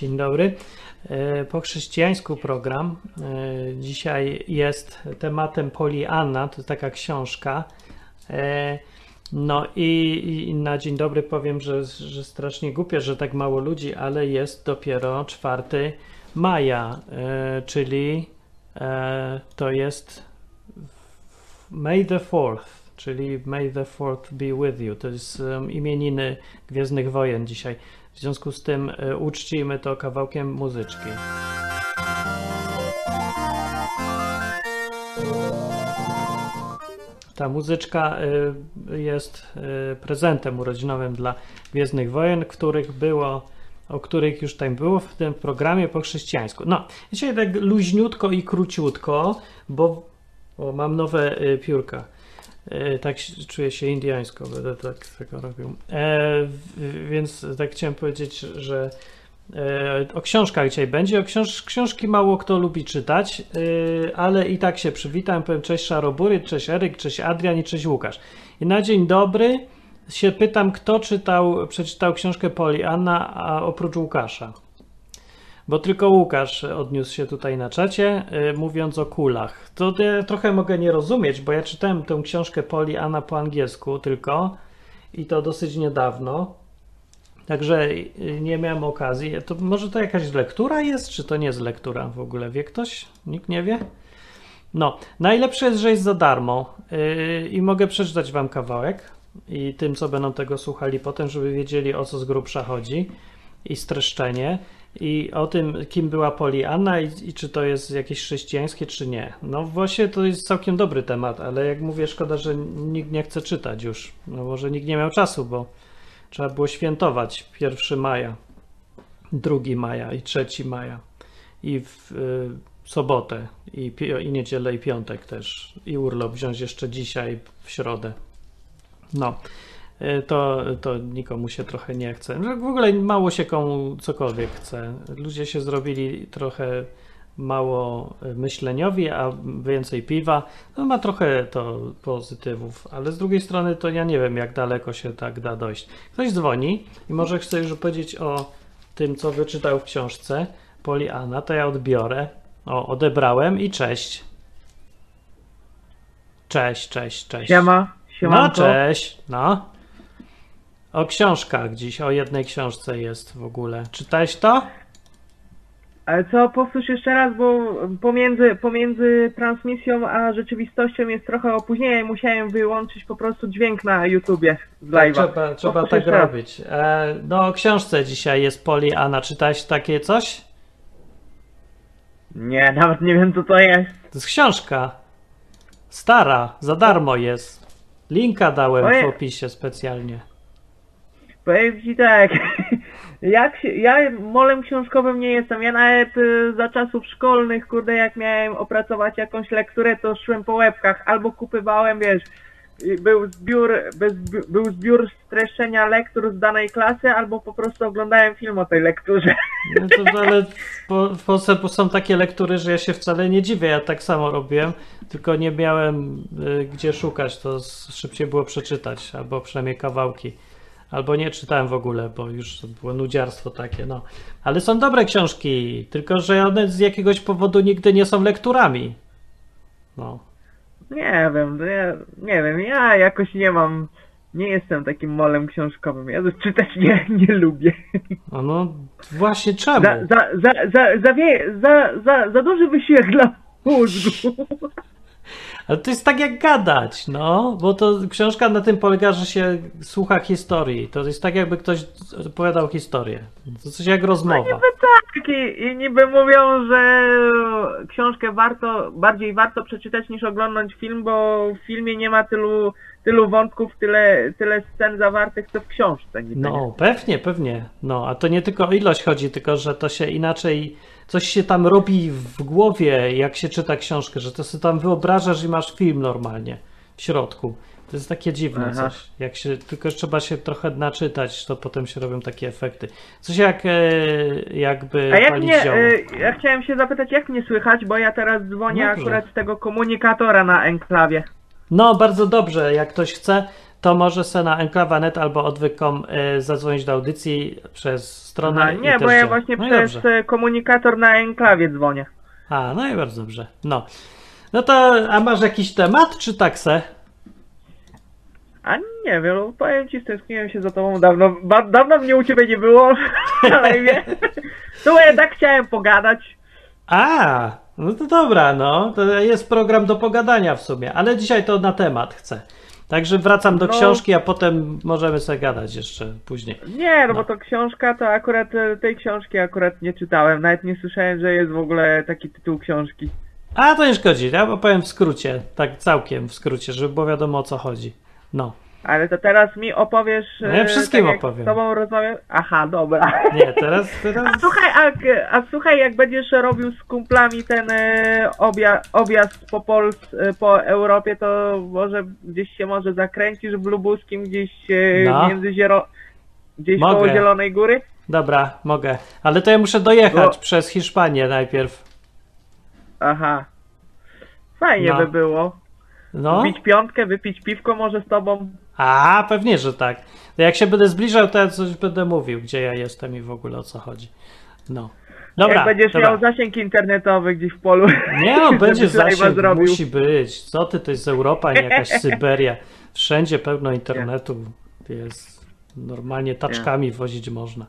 Dzień dobry. E, po chrześcijańsku program. E, dzisiaj jest tematem Polianna, to jest taka książka. E, no i, na dzień dobry powiem, że, że strasznie głupie, że tak mało ludzi, ale jest dopiero 4 maja, czyli to jest May the 4th, czyli May the 4th be with you. To jest imieniny Gwiezdnych Wojen dzisiaj. W związku z tym y, uczcijmy to kawałkiem muzyczki. Ta muzyczka y, jest y, prezentem urodzinowym dla Gwiezdnych Wojen, których było, o których już tam było w tym programie po chrześcijańsku. No, dzisiaj tak luźniutko i króciutko, bo mam nowe piórka. E, tak czuję się indiańsko, będę tak tego robił. E, więc tak chciałem powiedzieć, że e, o książkach dzisiaj będzie. O książ książki mało kto lubi czytać, e, ale i tak się przywitam. Powiem cześć Szarobury, cześć Eryk, cześć Adrian i cześć Łukasz. I na dzień dobry się pytam, kto czytał, przeczytał książkę Poli Anna, a oprócz Łukasza. Bo tylko Łukasz odniósł się tutaj na czacie, yy, mówiąc o kulach. To ja trochę mogę nie rozumieć, bo ja czytałem tę książkę Poli Anna po angielsku tylko i to dosyć niedawno. Także yy, nie miałem okazji. To może to jakaś lektura jest, czy to nie jest lektura w ogóle? Wie ktoś? Nikt nie wie? No, najlepsze jest, że jest za darmo yy, i mogę przeczytać wam kawałek i tym, co będą tego słuchali potem, żeby wiedzieli o co z grubsza chodzi i streszczenie i o tym, kim była Polianna i, i, czy to jest jakieś chrześcijańskie, czy nie. No właśnie to jest całkiem dobry temat, ale jak mówię, szkoda, że nikt nie chce czytać już. No może nikt nie miał czasu, bo trzeba było świętować 1 maja, 2 maja i 3 maja i w y, sobotę i, i niedzielę i piątek też i urlop wziąć jeszcze dzisiaj w środę. No. E, to, to nikomu się trochę nie chce. No, w ogóle mało się komu cokolwiek chce. Ludzie się zrobili trochę mało myśleniowi, a więcej piwa. No ma trochę to pozytywów, ale z drugiej strony to ja nie wiem, jak daleko się tak da dojść. Ktoś dzwoni i może chce już powiedzieć o tym, co wyczytał w książce Poliana, to ja odbiorę. O, odebrałem i cześć. Cześć, cześć, cześć. Siema, siemanko. No, cześć, no. O książkach dziś, o jednej książce jest w ogóle. Czytałeś to? Ale co, powtórz jeszcze raz, bo pomiędzy, pomiędzy transmisją a rzeczywistością jest trochę opóźnienie i musiałem wyłączyć po prostu dźwięk na YouTubie z live'a. Tak, trzeba, trzeba tak robić. E, no o książce dzisiaj jest Poli Anna. Czytałeś takie coś? Nie, nawet nie wiem co to jest. To jest książka. Stara, za darmo jest. Linka dałem Oje... w opisie specjalnie. Powiem ci tak, jak się, ja molem książkowym nie jestem. Ja nawet y, za czasów szkolnych, kurde, jak miałem opracować jakąś lekturę, to szłem po łebkach. Albo kupywałem, wiesz, był zbiór, był zbiór streszczenia lektur z danej klasy, albo po prostu oglądałem film o tej lekturze. No to, ale w Polsce są takie lektury, że ja się wcale nie dziwię. Ja tak samo robiłem, tylko nie miałem y, gdzie szukać. To szybciej było przeczytać, albo przynajmniej kawałki. Albo nie czytałem w ogóle, bo już było nudziarstwo takie, no. Ale są dobre książki, tylko że one z jakiegoś powodu nigdy nie są lekturami. No. Nie wiem, ja, nie wiem, ja jakoś nie mam, nie jestem takim molem książkowym. Ja czytać nie, nie lubię. A no, właśnie czemu? Za, za, za, za, za, za, za, za duży wysiłek dla mózgu. Ale to jest tak jak gadać, no, bo to książka na tym polega, że się słucha historii. To jest tak, jakby ktoś opowiadał historię. To coś jak rozmowa. No niby tak i, i niby mówią, że książkę warto, bardziej warto przeczytać niż oglądać film, bo w filmie nie ma tylu, tylu wątków, tyle, tyle scen zawartych, co w książce. Niby, no, nie? pewnie, pewnie. No, a to nie tylko o ilość chodzi, tylko że to się inaczej coś się tam robi w głowie, jak się czyta książkę, że to sobie tam wyobrażasz i masz film normalnie w środku. To jest takie dziwne Aha. coś. Jak się, tylko trzeba się trochę naczytać, to potem się robią takie efekty. Coś jak e, jakby A jak mnie, e, ja chciałem się zapytać, jak mnie słychać, bo ja teraz dzwonię akurat z tego komunikatora na enklawie. No, bardzo dobrze. Jak ktoś chce, to może se na enklawa.net albo odwykom y, zadzwonić do audycji przez stronę. Aha, i nie, bo ja właśnie no przez dobrze. e, komunikator na enklawie dzwonię. A, no i bardzo dobrze. No. No to, a masz jakiś temat, czy tak se? A nie wiem, no, powiem ci, stęskniłem się za tobą dawno. Ba, dawno mnie u ciebie nie było, ale wie. Tu ja tak chciałem pogadać. A, no to dobra, no. To jest program do pogadania w sumie, ale dzisiaj to na temat chcę. Także wracam do No. książki, a potem możemy sobie gadać jeszcze później. Nie, no, No. bo to książka, to akurat e, tej książki akurat nie czytałem. Nawet nie słyszałem, że jest w ogóle taki tytuł książki. A to nie szkodzi, ja opowiem w skrócie, tak całkiem w skrócie, żeby było wiadomo o co chodzi. No, Ale to teraz mi opowiesz. No ja e, wszystkim tak opowiem. Z tobą rozmawiam. Aha, dobra. nie, teraz, A teraz słuchaj, a, a słuchaj, jak będziesz robił z kumplami ten e, obja, objazd po Pols, e, po Europie, to może gdzieś się może zakręcisz w Lubuskim, gdzieś No. między ziero, gdzieś Mogę. koło Zielonej Góry? Dobra, mogę. Ale to ja muszę dojechać No. przez Hiszpanię najpierw. Aha. Fajnie No. by było. No. Wbić piątkę, wypić piwko może z tobą. A, pewnie, że tak. Jak się będę zbliżał, to ja coś będę mówił, gdzie ja jestem i w ogóle o co chodzi. No. Dobra. jak będziesz dobra. miał zasięg internetowy gdzieś w polu. Nie no, będzie zasięg, zrobił. musi być. Co ty, to jest Europa, nie jakaś Syberia. Wszędzie pełno internetu jest. Normalnie taczkami wozić można.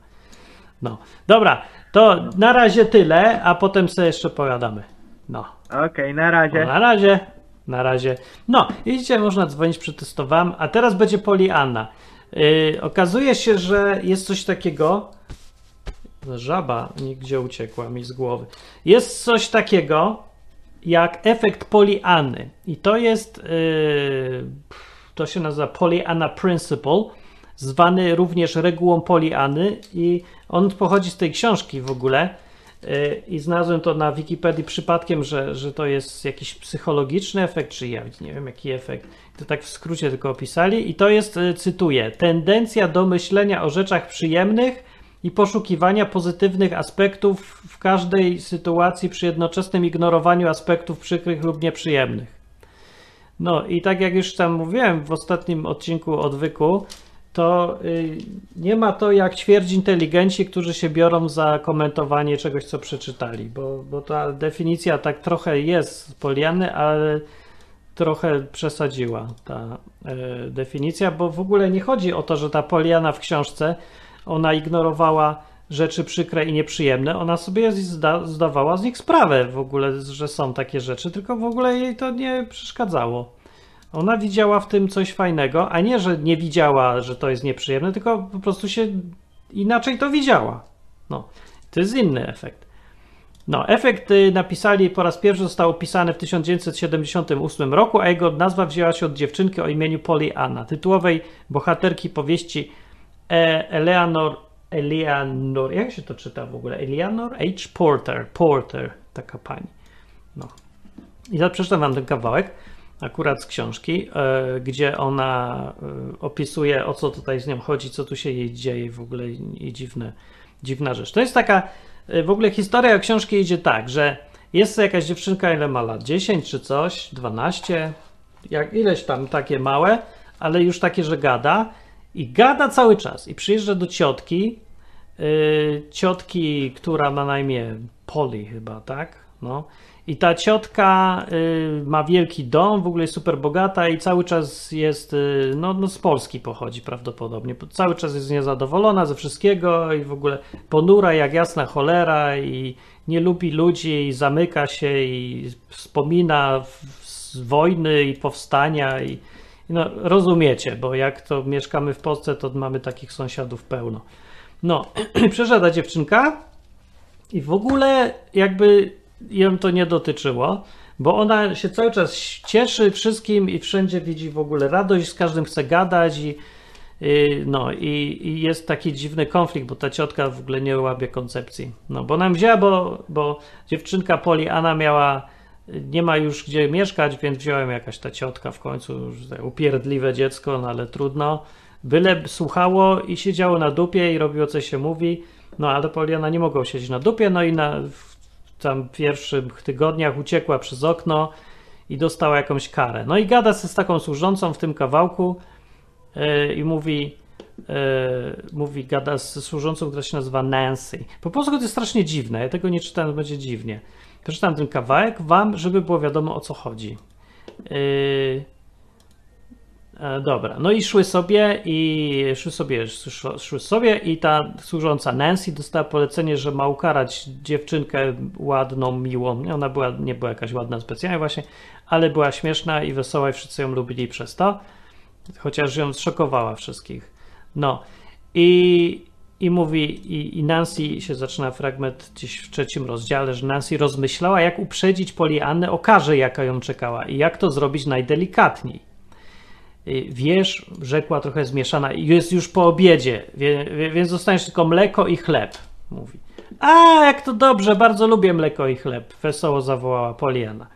No. Dobra, to na razie tyle, a potem sobie jeszcze pogadamy. No. Okej, na No, razie. na razie. Na razie. No, i dzisiaj można dzwonić, przetestowałem, a teraz będzie Polianna. Yy, okazuje się, że jest coś takiego. Żaba nigdzie uciekła mi z głowy. Jest coś takiego jak efekt Poliany. I to jest. Yy, to się nazywa Pollyanna Principle, zwany również regułą Poliany, i on pochodzi z tej książki w ogóle. Yy, I znalazłem to na Wikipedii przypadkiem, że, że to jest jakiś psychologiczny efekt, czy ja nie wiem jaki efekt. To tak w skrócie tylko opisali. I to jest, yy, cytuję, tendencja do myślenia o rzeczach przyjemnych i poszukiwania pozytywnych aspektów w każdej sytuacji przy jednoczesnym ignorowaniu aspektów przykrych lub nieprzyjemnych. No i tak jak już tam mówiłem w ostatnim odcinku odwyku, to y, nie ma to jak ćwierć inteligenci, którzy się biorą za komentowanie czegoś, co przeczytali, bo, bo ta definicja tak trochę jest Poliany, ale trochę przesadziła ta y, definicja, bo w ogóle nie chodzi o to, że ta Poliana w książce ona ignorowała rzeczy przykre i nieprzyjemne, ona sobie zda, zdawała z nich sprawę w ogóle, że są takie rzeczy, tylko w ogóle jej to nie przeszkadzało. Ona widziała w tym coś fajnego, a nie, że nie widziała, że to jest nieprzyjemne, tylko po prostu się inaczej to widziała. No, to jest inny efekt. No, efekt y, napisali po raz pierwszy, został opisany w 1978 roku, a jego nazwa wzięła się od dziewczynki o imieniu Pollyanna, tytułowej bohaterki powieści e, Eleanor, Eleanor, jak się to czyta w ogóle? Eleanor H. Porter, Porter, taka pani. No. I teraz przeczytam wam ten kawałek, akurat z książki, e, gdzie ona e, opisuje, o co tutaj z nią chodzi, co tu się jej dzieje w ogóle i, dziwne, dziwna rzecz. To jest taka, e, w ogóle historia książki idzie tak, że jest jakaś dziewczynka, ile ma lat? 10 czy coś? 12? Jak, ileś tam takie małe, ale już takie, że gada. I gada cały czas. I przyjeżdża do ciotki, yy, ciotki, która ma na imię Polly chyba, tak? No. I ta ciotka y, ma wielki dom, w ogóle jest super bogata i cały czas jest, y, no, no z Polski pochodzi prawdopodobnie. Cały czas jest niezadowolona ze wszystkiego i w ogóle ponura jak jasna cholera i nie lubi ludzi i zamyka się i wspomina wojny i powstania i no, rozumiecie, bo jak to mieszkamy w Polsce, to mamy takich sąsiadów pełno. No, przyszedła dziewczynka i w ogóle jakby ją to nie dotyczyło, bo ona się cały czas cieszy wszystkim i wszędzie widzi w ogóle radość, z każdym chce gadać i y, no i, i jest taki dziwny konflikt, bo ta ciotka w ogóle nie łapie koncepcji. No bo nam wzięła, bo, bo dziewczynka Poli Anna miała nie ma już gdzie mieszkać, więc wziąłem jakaś ta ciotka w końcu, tak upierdliwe dziecko, no ale trudno. Byle słuchało i siedziało na dupie i robiło co się mówi. No ale Poliana nie mogła siedzieć na dupie, no i na tam pierwszych tygodniach uciekła przez okno i dostała jakąś karę. No i gada się z taką służącą w tym kawałku e, i mówi, e, mówi, gada z służącą, która się nazywa Nancy. Po polsku to jest strasznie dziwne, ja tego nie czytałem, będzie dziwnie. Przeczytam ten kawałek wam, żeby było wiadomo o co chodzi. Yy, dobra, no i szły sobie i szły sobie, szły, szły sobie i ta służąca Nancy dostała polecenie, że ma ukarać dziewczynkę ładną, miłą. Ona była, nie była jakaś ładna specjalnie właśnie, ale była śmieszna i wesoła i wszyscy ją lubili przez to, chociaż ją zszokowała wszystkich. No i, i mówi, i, i Nancy się zaczyna fragment gdzieś w trzecim rozdziale, że Nancy rozmyślała, jak uprzedzić Poliannę o karze, jaka ją czekała i jak to zrobić najdelikatniej. Y, Wiesz, rzekła trochę zmieszana, jest już po obiedzie, więc zostaniesz tylko mleko i chleb, mówi. A, jak to dobrze, bardzo lubię mleko i chleb, wesoło zawołała Poliana.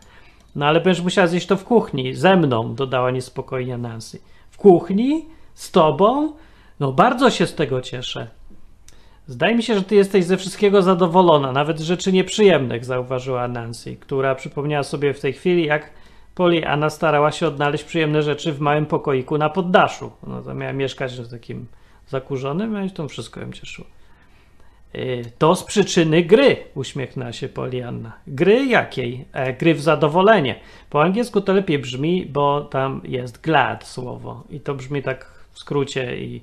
No ale będziesz musiała zjeść to w kuchni, ze mną, dodała niespokojnie Nancy. W kuchni? Z tobą? No bardzo się z tego cieszę. Zdaje mi się, że ty jesteś ze wszystkiego zadowolona, nawet rzeczy nieprzyjemnych, zauważyła Nancy, która przypomniała sobie w tej chwili, jak Pollyanna starała się odnaleźć przyjemne rzeczy w małym pokoiku na poddaszu. No to miała mieszkać w takim zakurzonym, no i to wszystko ją cieszyło. Y, To z przyczyny gry, uśmiechnęła się Polianna. Gry jakiej? E, gry w zadowolenie. Po angielsku to lepiej brzmi, bo tam jest glad słowo i to brzmi tak w skrócie i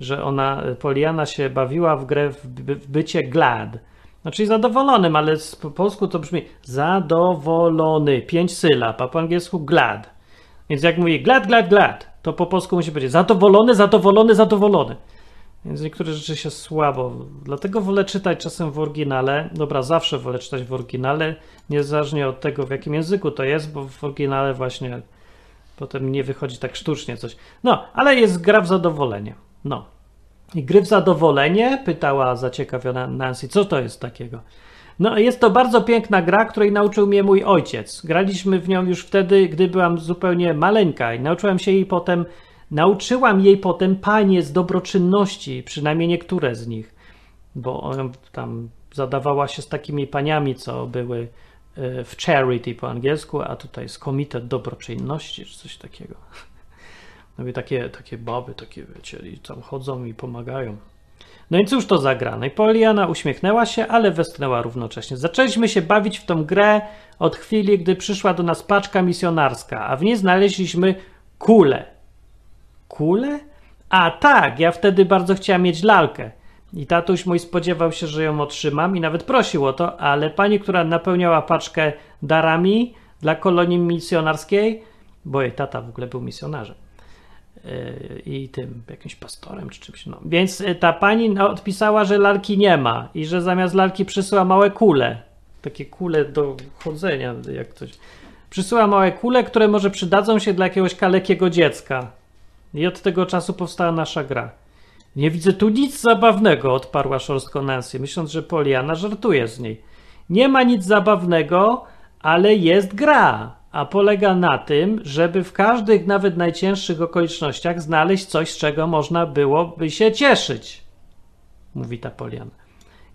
że ona, Poliana się bawiła w grę w, by, w bycie glad. Znaczy zadowolonym, ale po polsku to brzmi zadowolony, pięć sylab, a po angielsku glad. Więc jak mówi glad, glad, glad, to po polsku musi powiedzieć zadowolony, zadowolony, zadowolony. Więc niektóre rzeczy się słabo. Dlatego wolę czytać czasem w oryginale. Dobra, zawsze wolę czytać w oryginale, niezależnie od tego, w jakim języku to jest, bo w oryginale właśnie potem nie wychodzi tak sztucznie coś. No, ale jest gra w zadowolenie. No. I gry w zadowolenie? Pytała zaciekawiona Nancy. Co to jest takiego? No, jest to bardzo piękna gra, której nauczył mnie mój ojciec. Graliśmy w nią już wtedy, gdy byłam zupełnie maleńka i nauczyłam się jej potem, nauczyłam jej potem panie z dobroczynności, przynajmniej niektóre z nich, bo ona tam zadawała się z takimi paniami, co były e, w charity po angielsku, a tutaj jest komitet dobroczynności, czy coś takiego. No i takie, takie baby, takie wiecie, i tam chodzą i pomagają. No i cóż to za gra? No i Poliana uśmiechnęła się, ale westchnęła równocześnie. Zaczęliśmy się bawić w tą grę od chwili, gdy przyszła do nas paczka misjonarska, a w niej znaleźliśmy kulę. Kulę? A tak, ja wtedy bardzo chciałam mieć lalkę. I tatuś mój spodziewał się, że ją otrzymam i nawet prosił o to, ale pani, która napełniała paczkę darami dla kolonii misjonarskiej, bo jej tata w ogóle był misjonarzem, i tym jakimś pastorem czy czymś. No. Więc y, ta pani no, odpisała, że lalki nie ma i że zamiast lalki przysyła małe kule. Takie kule do chodzenia, jak coś. Przysyła małe kule, które może przydadzą się dla jakiegoś kalekiego dziecka. I od tego czasu powstała nasza gra. Nie widzę tu nic zabawnego, odparła szorstko Nancy, myśląc, że Poliana żartuje z niej. Nie ma nic zabawnego, ale jest gra, a polega na tym, żeby w każdych, nawet najcięższych okolicznościach znaleźć coś, z czego można byłoby się cieszyć, mówi ta Poliana.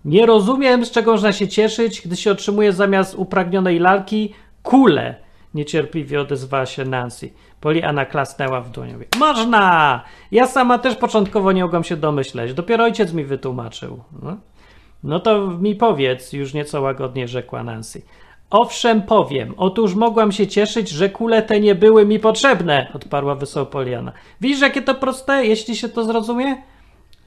Nie rozumiem, z czego można się cieszyć, gdy się otrzymuje zamiast upragnionej lalki kulę. Niecierpliwie odezwała się Nancy. Poliana klasnęła w dłoń. Można! Ja sama też początkowo nie mogłam się domyśleć. Dopiero ojciec mi wytłumaczył. No, no to mi powiedz, już nieco łagodnie rzekła Nancy. Owszem, powiem. Otóż mogłam się cieszyć, że kule te nie były mi potrzebne, odparła wesoło Poliana. Widzisz, jakie to proste, jeśli się to zrozumie?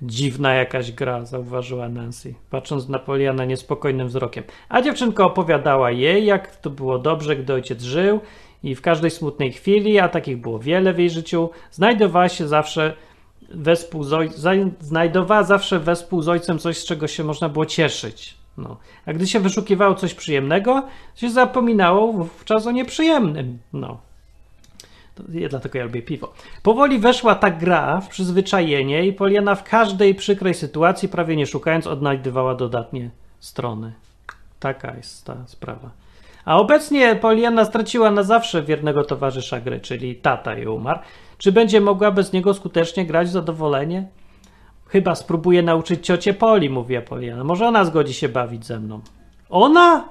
Dziwna jakaś gra, zauważyła Nancy, patrząc na Poliana niespokojnym wzrokiem. A dziewczynka opowiadała jej, jak to było dobrze, gdy ojciec żył i w każdej smutnej chwili, a takich było wiele w jej życiu, znajdowała się zawsze wespół z oj... znajdowała zawsze wespół z ojcem coś, z czego się można było cieszyć. No. A gdy się wyszukiwało coś przyjemnego, się zapominało wówczas o nieprzyjemnym. No. To, ja, dlatego ja lubię piwo. Powoli weszła ta gra w przyzwyczajenie i Poliana w każdej przykrej sytuacji, prawie nie szukając, odnajdywała dodatnie strony. Taka jest ta sprawa. A obecnie Poliana straciła na zawsze wiernego towarzysza gry, czyli tata jej umarł. Czy będzie mogła bez niego skutecznie grać zadowolenie? Chyba spróbuję nauczyć ciocię Poli, mówiła Poliana. Może ona zgodzi się bawić ze mną. Ona?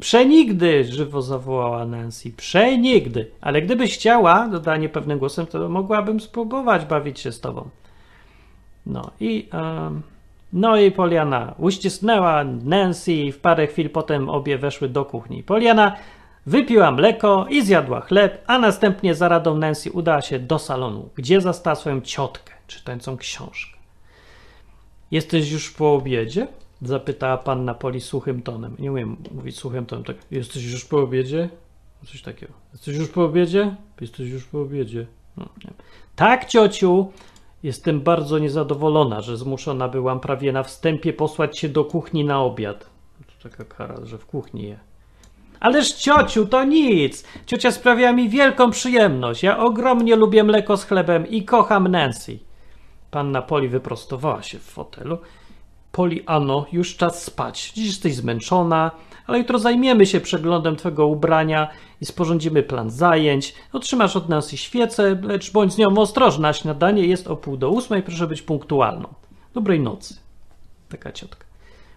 Przenigdy, żywo zawołała Nancy. Przenigdy. Ale gdybyś chciała, dodanie pewnym głosem, to mogłabym spróbować bawić się z tobą. No i, um, no i Poliana uścisnęła Nancy i w parę chwil potem obie weszły do kuchni. Poliana wypiła mleko i zjadła chleb, a następnie za radą Nancy udała się do salonu, gdzie zastała swoją ciotkę czytającą książkę. Jesteś już po obiedzie? Zapytała panna Poli suchym tonem. Nie umiem mówić suchym tonem, tak. Jesteś już po obiedzie? Coś takiego. Jesteś już po obiedzie? Jesteś już po obiedzie. No, tak, ciociu. Jestem bardzo niezadowolona, że zmuszona byłam prawie na wstępie posłać się do kuchni na obiad. To taka kara, że w kuchni je. Ależ ciociu, to nic. Ciocia sprawia mi wielką przyjemność. Ja ogromnie lubię mleko z chlebem i kocham Nancy. Panna Poli wyprostowała się w fotelu. Poli, ano, już czas spać. Dziś jesteś zmęczona, ale jutro zajmiemy się przeglądem twego ubrania i sporządzimy plan zajęć. Otrzymasz od nas i świecę, lecz bądź z nią ostrożna. Śniadanie jest o pół do ósmej, proszę być punktualną. Dobrej nocy. Taka ciotka.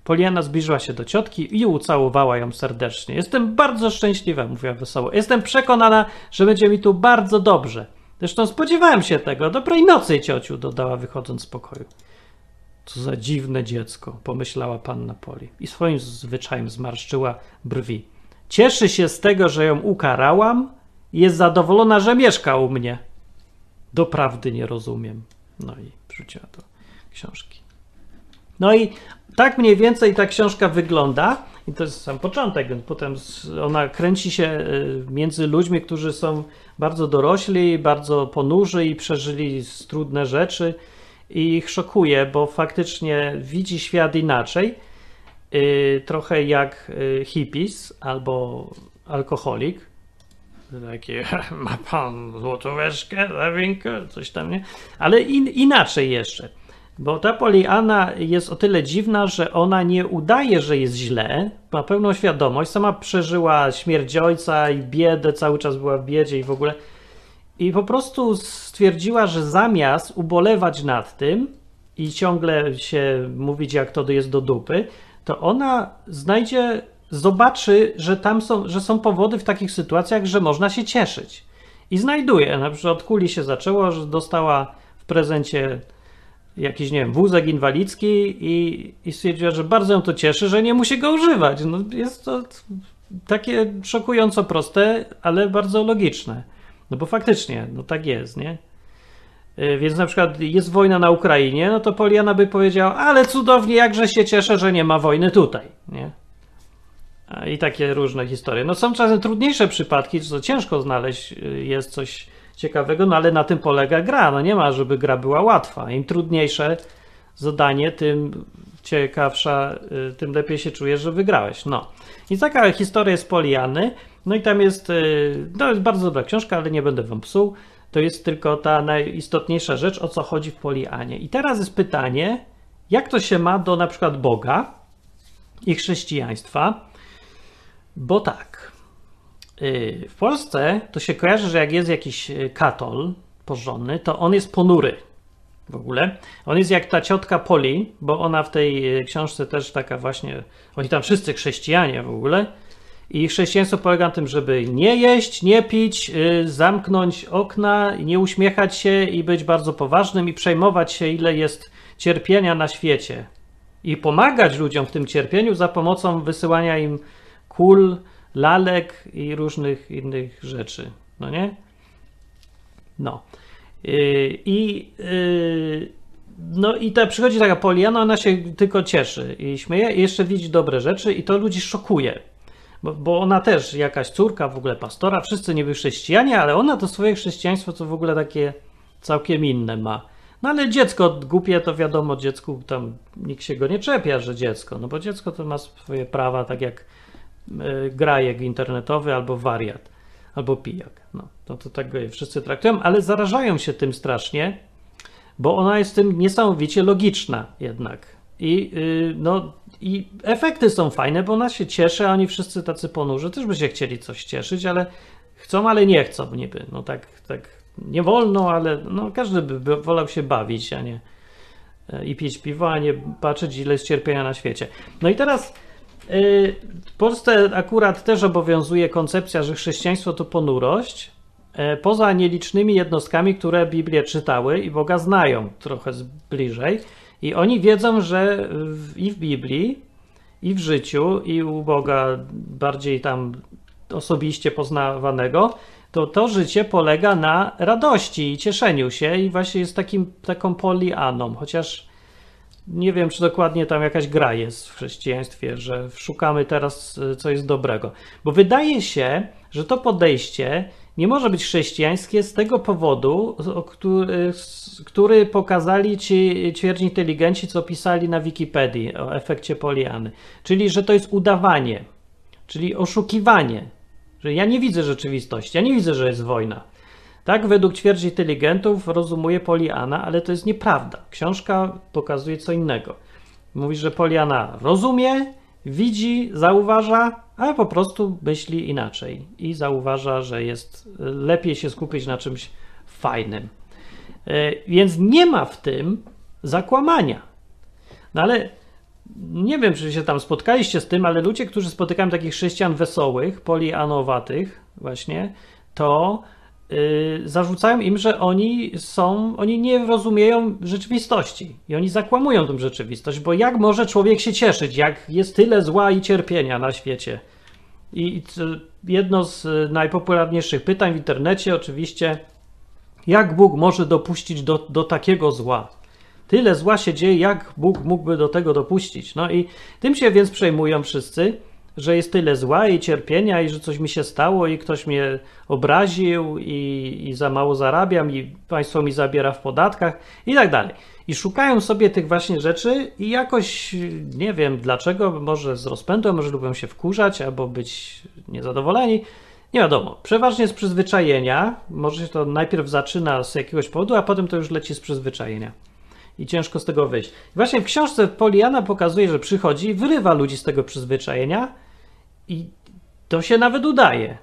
Poliana zbliżyła się do ciotki i ucałowała ją serdecznie. Jestem bardzo szczęśliwa, mówiła wesoło. Jestem przekonana, że będzie mi tu bardzo dobrze. Zresztą spodziewałem się tego. Dobrej nocy, ciociu, dodała wychodząc z pokoju. Co za dziwne dziecko, pomyślała panna Poli i swoim zwyczajem zmarszczyła brwi. Cieszy się z tego, że ją ukarałam i jest zadowolona, że mieszka u mnie. Doprawdy nie rozumiem. No i wrzuciła do książki. No i tak mniej więcej ta książka wygląda. I to jest sam początek. Potem ona kręci się y, między ludźmi, którzy są bardzo dorośli, bardzo ponurzy i przeżyli trudne rzeczy i ich szokuje, bo faktycznie widzi świat inaczej, yy, trochę jak yy, hippies albo alkoholik. Takie, ma pan złotóweczkę za winkę, coś tam, nie? Ale in, inaczej jeszcze. Bo ta Poliana jest o tyle dziwna, że ona nie udaje, że jest źle, ma pełną świadomość, sama przeżyła śmierć ojca i biedę, cały czas była w biedzie i w ogóle i po prostu stwierdziła, że zamiast ubolewać nad tym i ciągle się mówić, jak to jest do dupy, to ona znajdzie, zobaczy, że tam są, że są powody w takich sytuacjach, że można się cieszyć. I znajduje. Na przykład od kuli się zaczęło, że dostała w prezencie jakiś, nie wiem, wózek inwalidzki i, i stwierdziła, że bardzo ją to cieszy, że nie musi go używać. No, jest to takie szokująco proste, ale bardzo logiczne. No bo faktycznie, no tak jest, nie? Y, więc na przykład jest wojna na Ukrainie, no to Poliana by powiedziała, ale cudownie, jakże się cieszę, że nie ma wojny tutaj, nie? I takie różne historie. No są czasem trudniejsze przypadki, co ciężko znaleźć y, jest coś ciekawego, no ale na tym polega gra. No nie ma, żeby gra była łatwa. Im trudniejsze zadanie, tym ciekawsza, y, tym lepiej się czujesz, że wygrałeś. No. I taka historia z Poliany. No i tam jest, y, to jest bardzo dobra książka, ale nie będę wam psuł. To jest tylko ta najistotniejsza rzecz, o co chodzi w Polianie. I teraz jest pytanie, jak to się ma do na przykład Boga i chrześcijaństwa? Bo tak, w Polsce to się kojarzy, że jak jest jakiś katol porządny, to on jest ponury w ogóle. On jest jak ta ciotka Poli, bo ona w tej książce też taka właśnie, oni tam wszyscy chrześcijanie w ogóle, i chrześcijaństwo polega na tym, żeby nie jeść, nie pić, zamknąć okna, nie uśmiechać się i być bardzo poważnym i przejmować się, ile jest cierpienia na świecie. I pomagać ludziom w tym cierpieniu za pomocą wysyłania im kul, lalek i różnych innych rzeczy. No nie? No. Yy, I yy, no i ta przychodzi taka Poliana, ona się tylko cieszy i śmieje i jeszcze widzi dobre rzeczy i to ludzi szokuje bo, bo ona też, jakaś córka w ogóle pastora, wszyscy niby chrześcijanie, ale ona to swoje chrześcijaństwo co w ogóle takie całkiem inne ma. No ale dziecko głupie, to wiadomo, dziecku tam nikt się go nie czepia, że dziecko, no bo dziecko to ma swoje prawa, tak jak y, grajek internetowy albo wariat, albo pijak. No, to, to tak go wszyscy traktują, ale zarażają się tym strasznie, bo ona jest tym niesamowicie logiczna jednak. I yy, no, i efekty są fajne, bo ona się cieszy, a oni wszyscy tacy ponurzy też by się chcieli coś cieszyć, ale chcą, ale nie chcą niby. No tak, tak nie wolno, ale no każdy by wolał się bawić, a nie e, i pić piwo, a nie patrzeć ile jest cierpienia na świecie. No i teraz y, w Polsce akurat też obowiązuje koncepcja, że chrześcijaństwo to ponurość, e, poza nielicznymi jednostkami, które Biblię czytały i Boga znają trochę bliżej. I oni wiedzą, że w, i w Biblii, i w życiu, i u Boga bardziej tam osobiście poznawanego, to to życie polega na radości i cieszeniu się i właśnie jest takim, taką polianą, chociaż nie wiem, czy dokładnie tam jakaś gra jest w chrześcijaństwie, że szukamy teraz, y, co jest dobrego. Bo wydaje się, że to podejście nie może być chrześcijańskie z tego powodu, który, który pokazali ci ćwierć inteligenci, co pisali na Wikipedii o efekcie Poliany. Czyli, że to jest udawanie, czyli oszukiwanie, że ja nie widzę rzeczywistości, ja nie widzę, że jest wojna. Tak, według ćwierci inteligentów rozumuje Poliana, ale to jest nieprawda. Książka pokazuje co innego. Mówi, że Poliana rozumie, widzi, zauważa, ale po prostu myśli inaczej i zauważa, że jest lepiej się skupić na czymś fajnym. E, więc nie ma w tym zakłamania. No ale nie wiem, czy się tam spotkaliście z tym, ale ludzie, którzy spotykają takich chrześcijan wesołych, polianowatych, właśnie, to zarzucają im, że oni są, oni nie rozumieją rzeczywistości i oni zakłamują tę rzeczywistość, bo jak może człowiek się cieszyć, jak jest tyle zła i cierpienia na świecie? I jedno z najpopularniejszych pytań w internecie, oczywiście, jak Bóg może dopuścić do, do takiego zła? Tyle zła się dzieje, jak Bóg mógłby do tego dopuścić? No i tym się więc przejmują wszyscy, że jest tyle zła i cierpienia, i że coś mi się stało, i ktoś mnie obraził, i, i za mało zarabiam, i państwo mi zabiera w podatkach, i tak dalej. I szukają sobie tych właśnie rzeczy, i jakoś nie wiem dlaczego, może z rozpędu, może lubią się wkurzać albo być niezadowoleni. Nie wiadomo. Przeważnie z przyzwyczajenia. Może się to najpierw zaczyna z jakiegoś powodu, a potem to już leci z przyzwyczajenia i ciężko z tego wyjść. Właśnie w książce Poliana pokazuje, że przychodzi i wyrywa ludzi z tego przyzwyczajenia i to się nawet udaje.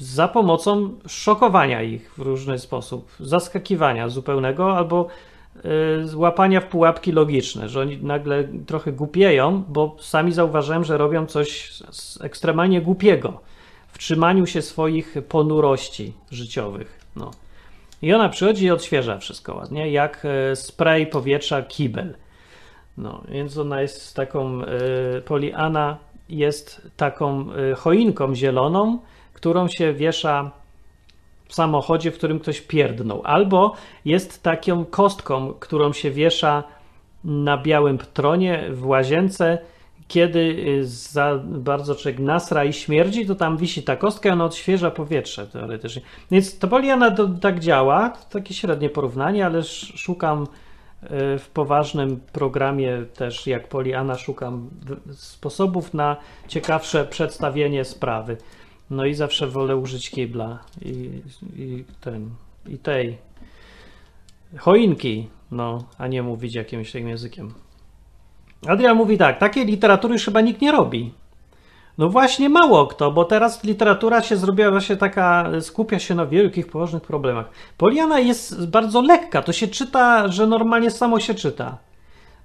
Za pomocą szokowania ich w różny sposób, zaskakiwania zupełnego albo yy, łapania w pułapki logiczne, że oni nagle trochę głupieją, bo sami zauważają, że robią coś ekstremalnie głupiego w trzymaniu się swoich ponurości życiowych. No. I ona przychodzi i odświeża wszystko ładnie, jak e, spray powietrza kibel. No, więc ona jest taką, y, Poliana jest taką y, choinką zieloną, którą się wiesza w samochodzie, w którym ktoś pierdnął. Albo jest taką kostką, którą się wiesza na białym tronie w łazience, kiedy y, za bardzo człowiek nasra i śmierdzi, to tam wisi ta kostka i ona odświeża powietrze teoretycznie. Więc to poliana to tak działa, takie średnie porównanie, ale szukam y, w poważnym programie też jak Poliana szukam sposobów na ciekawsze przedstawienie sprawy. No i zawsze wolę użyć kibla i, i ten, i tej choinki, no, a nie mówić jakimś tym językiem. Adrian mówi tak, takiej literatury już chyba nikt nie robi. No właśnie mało kto, bo teraz literatura się zrobiła właśnie taka, skupia się na wielkich, poważnych problemach. Poliana jest bardzo lekka, to się czyta, że normalnie samo się czyta.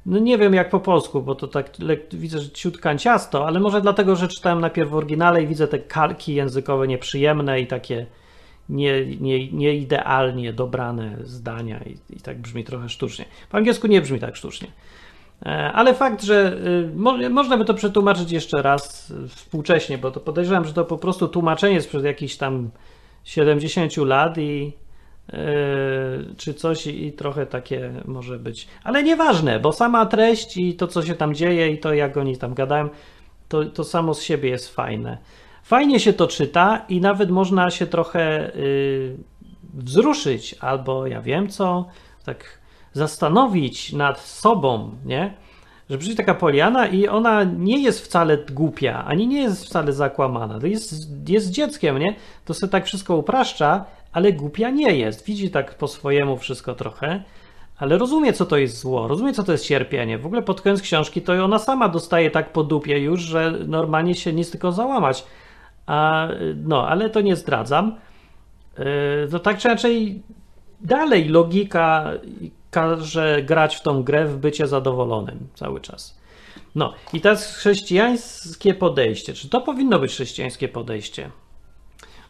No nie wiem jak po polsku, bo to tak widzę, że ciutkań ciasto, ale może dlatego, że czytałem najpierw w oryginale i widzę te kalki językowe nieprzyjemne i takie nie, nie, nie idealnie dobrane zdania i, i tak brzmi trochę sztucznie. Po angielsku nie brzmi tak sztucznie. E, ale fakt, że y, można by to przetłumaczyć jeszcze raz y, współcześnie, bo to podejrzewam, że to po prostu tłumaczenie sprzed jakichś tam 70 lat i y, czy coś i trochę takie może być. Ale nieważne, bo sama treść i to, co się tam dzieje i to, jak oni tam gadają, to, to samo z siebie jest fajne. Fajnie się to czyta i nawet można się trochę wzruszyć, albo ja wiem co, tak zastanowić nad sobą, nie? Że przyjdzie taka Poliana i ona nie jest wcale głupia, ani nie jest wcale zakłamana. To jest, jest dzieckiem, nie? To sobie tak wszystko upraszcza, ale głupia nie jest. Widzi tak po swojemu wszystko trochę, ale rozumie, co to jest zło, rozumie, co to jest cierpienie. W ogóle pod koniec książki to ona sama dostaje tak po dupie już, że normalnie się nic tylko załamać. A, no, ale to nie zdradzam. Yy, to tak czy inaczej dalej logika każe grać w tą grę w bycie zadowolonym cały czas. No i teraz chrześcijańskie podejście. Czy to powinno być chrześcijańskie podejście?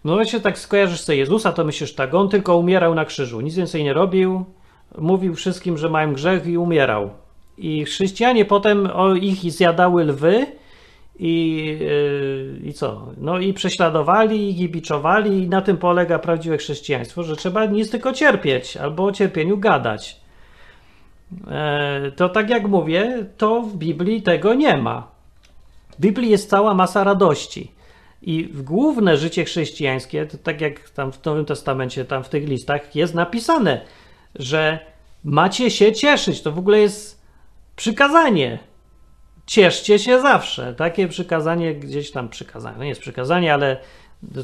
No właśnie tak skojarzysz sobie Jezusa, to myślisz tak, on tylko umierał na krzyżu, nic więcej nie robił, mówił wszystkim, że mają grzech i umierał. I chrześcijanie potem o ich zjadały lwy i, yy, i co? No i prześladowali i biczowali i na tym polega prawdziwe chrześcijaństwo, że trzeba nic tylko cierpieć albo o cierpieniu gadać. E, to tak jak mówię, to w Biblii tego nie ma. W Biblii jest cała masa radości. I w główne życie chrześcijańskie, to tak jak tam w Nowym Testamencie, tam w tych listach jest napisane, że macie się cieszyć. To w ogóle jest przykazanie. Cieszcie się zawsze. Takie przykazanie gdzieś tam przykazanie. No nie jest przykazanie, ale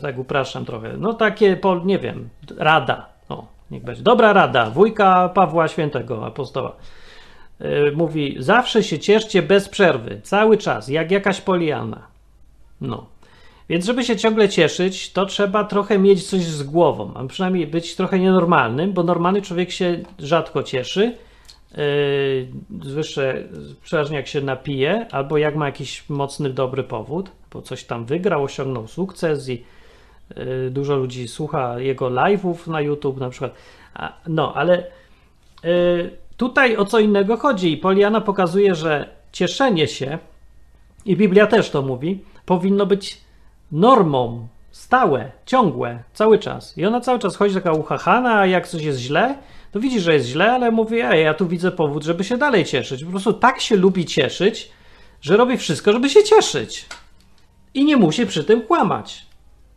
tak upraszczam trochę. No takie, nie wiem, rada. Niech będzie. Dobra rada. Wujka Pawła Świętego, apostoła. Yy, mówi, zawsze się cieszcie bez przerwy. Cały czas, jak jakaś poliana. No. Więc żeby się ciągle cieszyć, to trzeba trochę mieć coś z głową, a przynajmniej być trochę nienormalnym, bo normalny człowiek się rzadko cieszy, yy, zwykle przeważnie jak się napije, albo jak ma jakiś mocny, dobry powód, bo coś tam wygrał, osiągnął sukces i dużo ludzi słucha jego live'ów na YouTube na przykład. No, ale yy, tutaj o co innego chodzi i Poliana pokazuje, że cieszenie się, i Biblia też to mówi, powinno być normą, stałe, ciągłe, cały czas. I ona cały czas chodzi taka uchachana, a jak coś jest źle, to widzi, że jest źle, ale mówi, ej, ja tu widzę powód, żeby się dalej cieszyć. Po prostu tak się lubi cieszyć, że robi wszystko, żeby się cieszyć. I nie musi przy tym kłamać.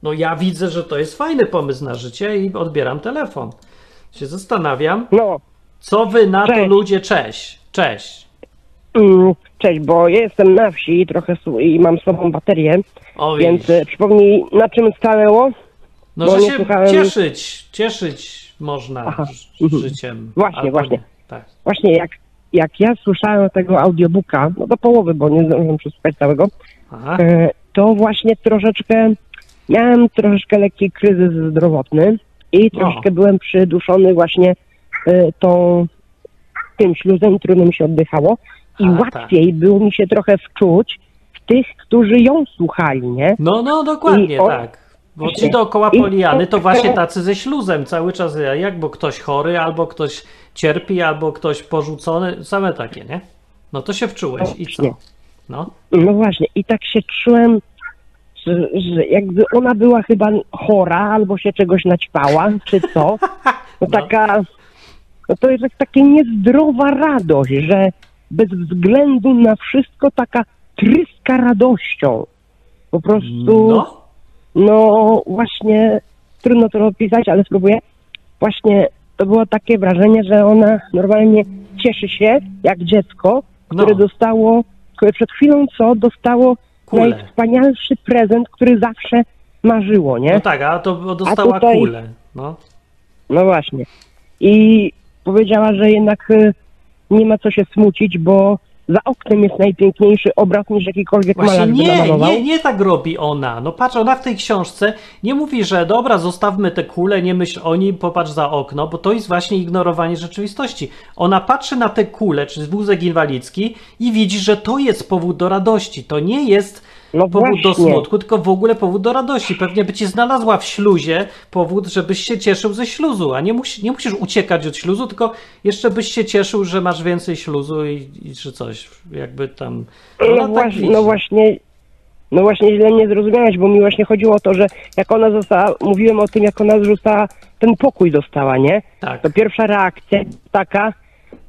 No ja widzę, że to jest fajny pomysł na życie i odbieram telefon. Się zastanawiam, No, co wy na to Cześć. ludzie, cześć, cześć. mm, cześć, bo ja jestem na wsi i trochę i mam słabą baterię, O, więc widzisz. e, przypomnij, na czym stanęło? No, bo że się słuchałem- cieszyć, cieszyć można Aha, mhm. życiem. Właśnie, Albo właśnie. nie. Tak. Właśnie jak, jak ja słyszałem tego audiobooka, no do połowy, bo nie zdążyłem przesłuchać całego, Aha. e, to właśnie troszeczkę, miałem troszeczkę lekki kryzys zdrowotny i No. troszeczkę byłem przyduszony właśnie e, tą, tym śluzem, trudno mi się oddychało i A, łatwiej było mi się trochę wczuć w tych, którzy ją słuchali, nie? No, no, dokładnie on- tak. Bo ci dookoła Poliany to właśnie tacy ze śluzem cały czas, jak bo ktoś chory, albo ktoś cierpi, albo ktoś porzucony, same takie, nie? No to się wczułeś i co? No, No właśnie, i tak się czułem, że, jakby ona była chyba chora, albo się czegoś naćpała, czy co. No taka, no to jest taka niezdrowa radość, że bez względu na wszystko taka tryska radością. Po prostu, no, no, właśnie, trudno to opisać, ale spróbuję. Właśnie to było takie wrażenie, że ona normalnie cieszy się, jak dziecko, które No. dostało, które przed chwilą co dostało Kulę. najwspanialszy prezent, który zawsze marzyło, nie? no tak, a to dostała tutaj- kulę. No. No właśnie. I powiedziała, że jednak y, nie ma co się smucić, bo za oknem jest najpiękniejszy obraz niż jakikolwiek Właśnie malarz nie, nie, nie tak robi ona. No patrz, ona w tej książce nie mówi, że dobra, zostawmy te kule, nie myśl o nim, popatrz za okno, bo to jest właśnie ignorowanie rzeczywistości. Ona patrzy na te kule, czy wózek inwalidzki i widzi, że to jest powód do radości. To nie jest No powód do właśnie. smutku, tylko w ogóle powód do radości. Pewnie by ci znalazła w śluzie powód, żebyś się cieszył ze śluzu, a nie, musi, nie musisz uciekać od śluzu, tylko jeszcze byś się cieszył, że masz więcej śluzu i, i czy coś, jakby tam... No, tak właśnie, widzi. no właśnie, no właśnie źle mnie zrozumiałeś, bo mi właśnie chodziło o to, że jak ona została, mówiłem o tym, jak ona została, ten pokój dostała, nie? Tak. To pierwsza reakcja taka,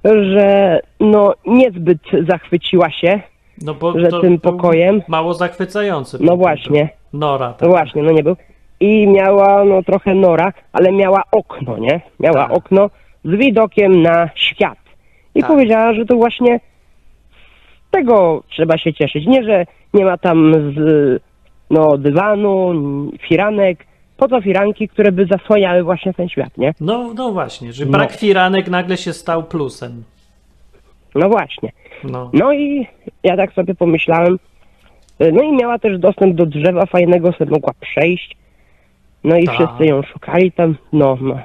że no niezbyt zachwyciła się, No bo że to tym był pokojem- Mało zachwycający. no właśnie, Nora. no Tak. właśnie, no nie był. I miała no trochę nora, ale miała okno, nie? Miała Tak. okno z widokiem na świat. I Tak. powiedziała, że to właśnie z tego trzeba się cieszyć. Nie, że nie ma tam z, no, dywanu, firanek. Po co firanki, które by zasłaniały właśnie ten świat, nie? No, no właśnie, że No. brak firanek nagle się stał plusem. No właśnie. No. No i ja tak sobie pomyślałem. y, No i miała też dostęp do drzewa fajnego, sobie mogła przejść. No i Tak. wszyscy ją szukali tam. No, no.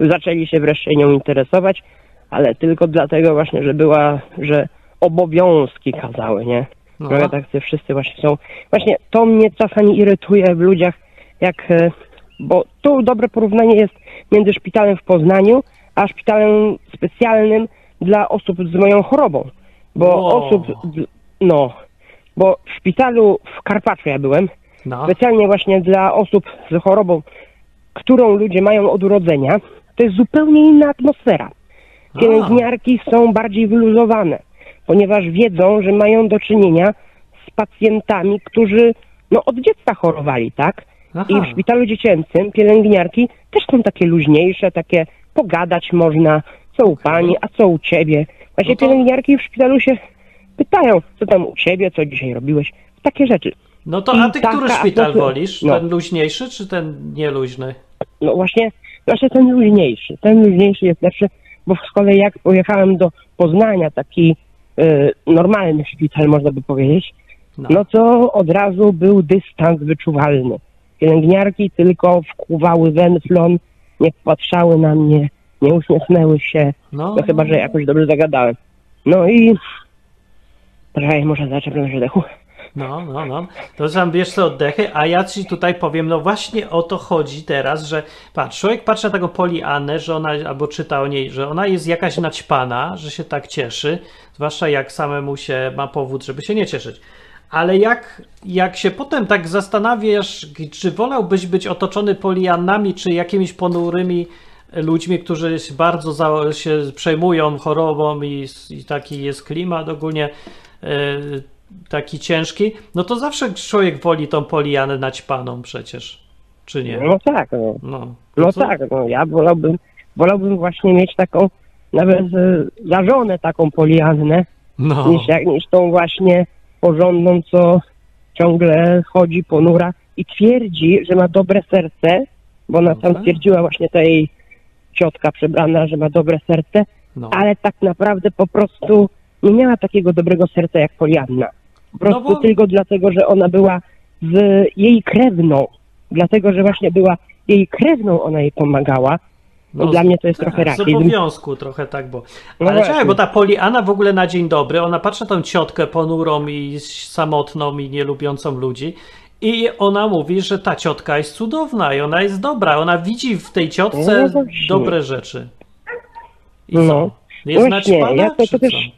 Zaczęli się wreszcie nią interesować, ale tylko dlatego właśnie, że była, że obowiązki kazały, nie? No. Trochę tak wszyscy właśnie są. Właśnie to mnie czasami irytuje w ludziach, jak. e, Bo tu dobre porównanie jest między szpitalem w Poznaniu, a szpitalem specjalnym dla osób z moją chorobą. Bo Wow. osób. No. Bo w szpitalu w Karpaczu ja byłem, No. specjalnie właśnie dla osób z chorobą, którą ludzie mają od urodzenia, to jest zupełnie inna atmosfera. Pielęgniarki są bardziej wyluzowane, ponieważ wiedzą, że mają do czynienia z pacjentami, którzy no, od dziecka chorowali, tak? I w szpitalu dziecięcym pielęgniarki też są takie luźniejsze, takie pogadać można, co u pani, a co u ciebie. Właśnie No to- pielęgniarki w szpitalu się pytają, co tam u ciebie, co dzisiaj robiłeś, takie rzeczy. No to a ty I taka który szpital atmosfera- wolisz? no. Ten luźniejszy czy ten nieluźny? No właśnie, właśnie ten luźniejszy. Ten luźniejszy jest lepszy, bo z kolei jak pojechałem do Poznania, taki y, normalny szpital, można by powiedzieć, No. no to od razu był dystans wyczuwalny. Pielęgniarki tylko wkuwały węflon, nie patrzały na mnie, nie uśmiechnęły się, No, no chyba, że jakoś dobrze zagadałem. No i... Trochę może zaczepiam oddechu. No, no, no. To sam bierz te oddechy, a ja ci tutaj powiem, no właśnie o to chodzi teraz, że patrz, człowiek patrzy na taką Poliannę, że ona, albo czyta o niej, że ona jest jakaś naćpana, że się tak cieszy, zwłaszcza jak samemu się ma powód, żeby się nie cieszyć. Ale jak, jak się potem tak zastanawiasz, czy wolałbyś być otoczony Poliannami, czy jakimiś ponurymi ludźmi, którzy bardzo za, się przejmują chorobą i, i taki jest klimat ogólnie e, taki ciężki, no to zawsze człowiek woli tą Poliannę naćpaną przecież, czy nie? No tak, no. No, No co? tak, no ja wolałbym, wolałbym właśnie mieć taką, nawet e, za żonę taką poliannę, No, niż, jak, niż tą właśnie porządną, co ciągle chodzi ponura i twierdzi, że ma dobre serce, bo ona No tam tak. twierdziła właśnie ta jej ciotka przebrana, że ma dobre serce, no. ale tak naprawdę po prostu nie miała takiego dobrego serca jak Polianna. Po prostu No bo- tylko dlatego, że ona była z jej krewną, dlatego, że właśnie była jej krewną, ona jej pomagała. No, dla mnie to jest trochę tak, Z obowiązku trochę tak, bo. No Ale czekaj, bo ta Poliana w ogóle na dzień dobry, ona patrzy na tą ciotkę ponurą i samotną i nielubiącą ludzi i ona mówi, że ta ciotka jest cudowna i ona jest dobra. Ona widzi w tej ciotce No dobre rzeczy. I No. co? Jest Właśnie, ja to- to też-?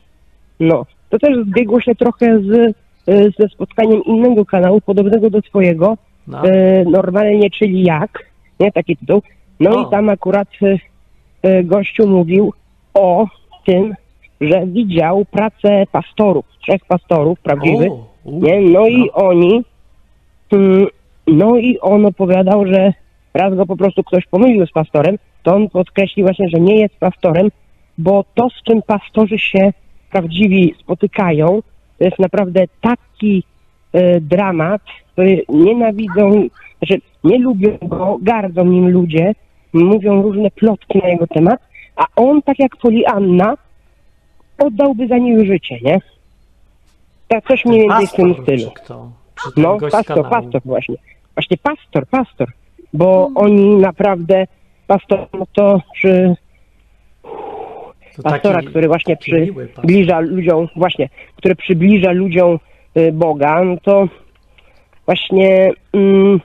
No, to też zbiegło się trochę z, e, ze spotkaniem innego kanału, podobnego do twojego, No. e, normalnie, czyli jak, nie, taki tytuł. No O. i tam akurat e, gościu mówił o tym, że widział pracę pastorów, trzech pastorów prawdziwych, nie? No i oni, mm, no i on opowiadał, że raz go po prostu ktoś pomylił z pastorem, to on podkreślił właśnie, że nie jest pastorem, bo to, z czym pastorzy się prawdziwi spotykają, to jest naprawdę taki e, dramat, to nienawidzą, znaczy nie lubią go, gardzą nim ludzie, mówią różne plotki na jego temat, a on, tak jak Polianna, oddałby za nich życie, nie? Tak coś mniej więcej w tym stylu. No, pastor, kanału? pastor właśnie. Właśnie pastor, pastor. Bo oni naprawdę, pastor, no to przy To pastora, taki- który właśnie przybliża ludziom, właśnie, który przybliża ludziom y, Boga, no to właśnie, mm,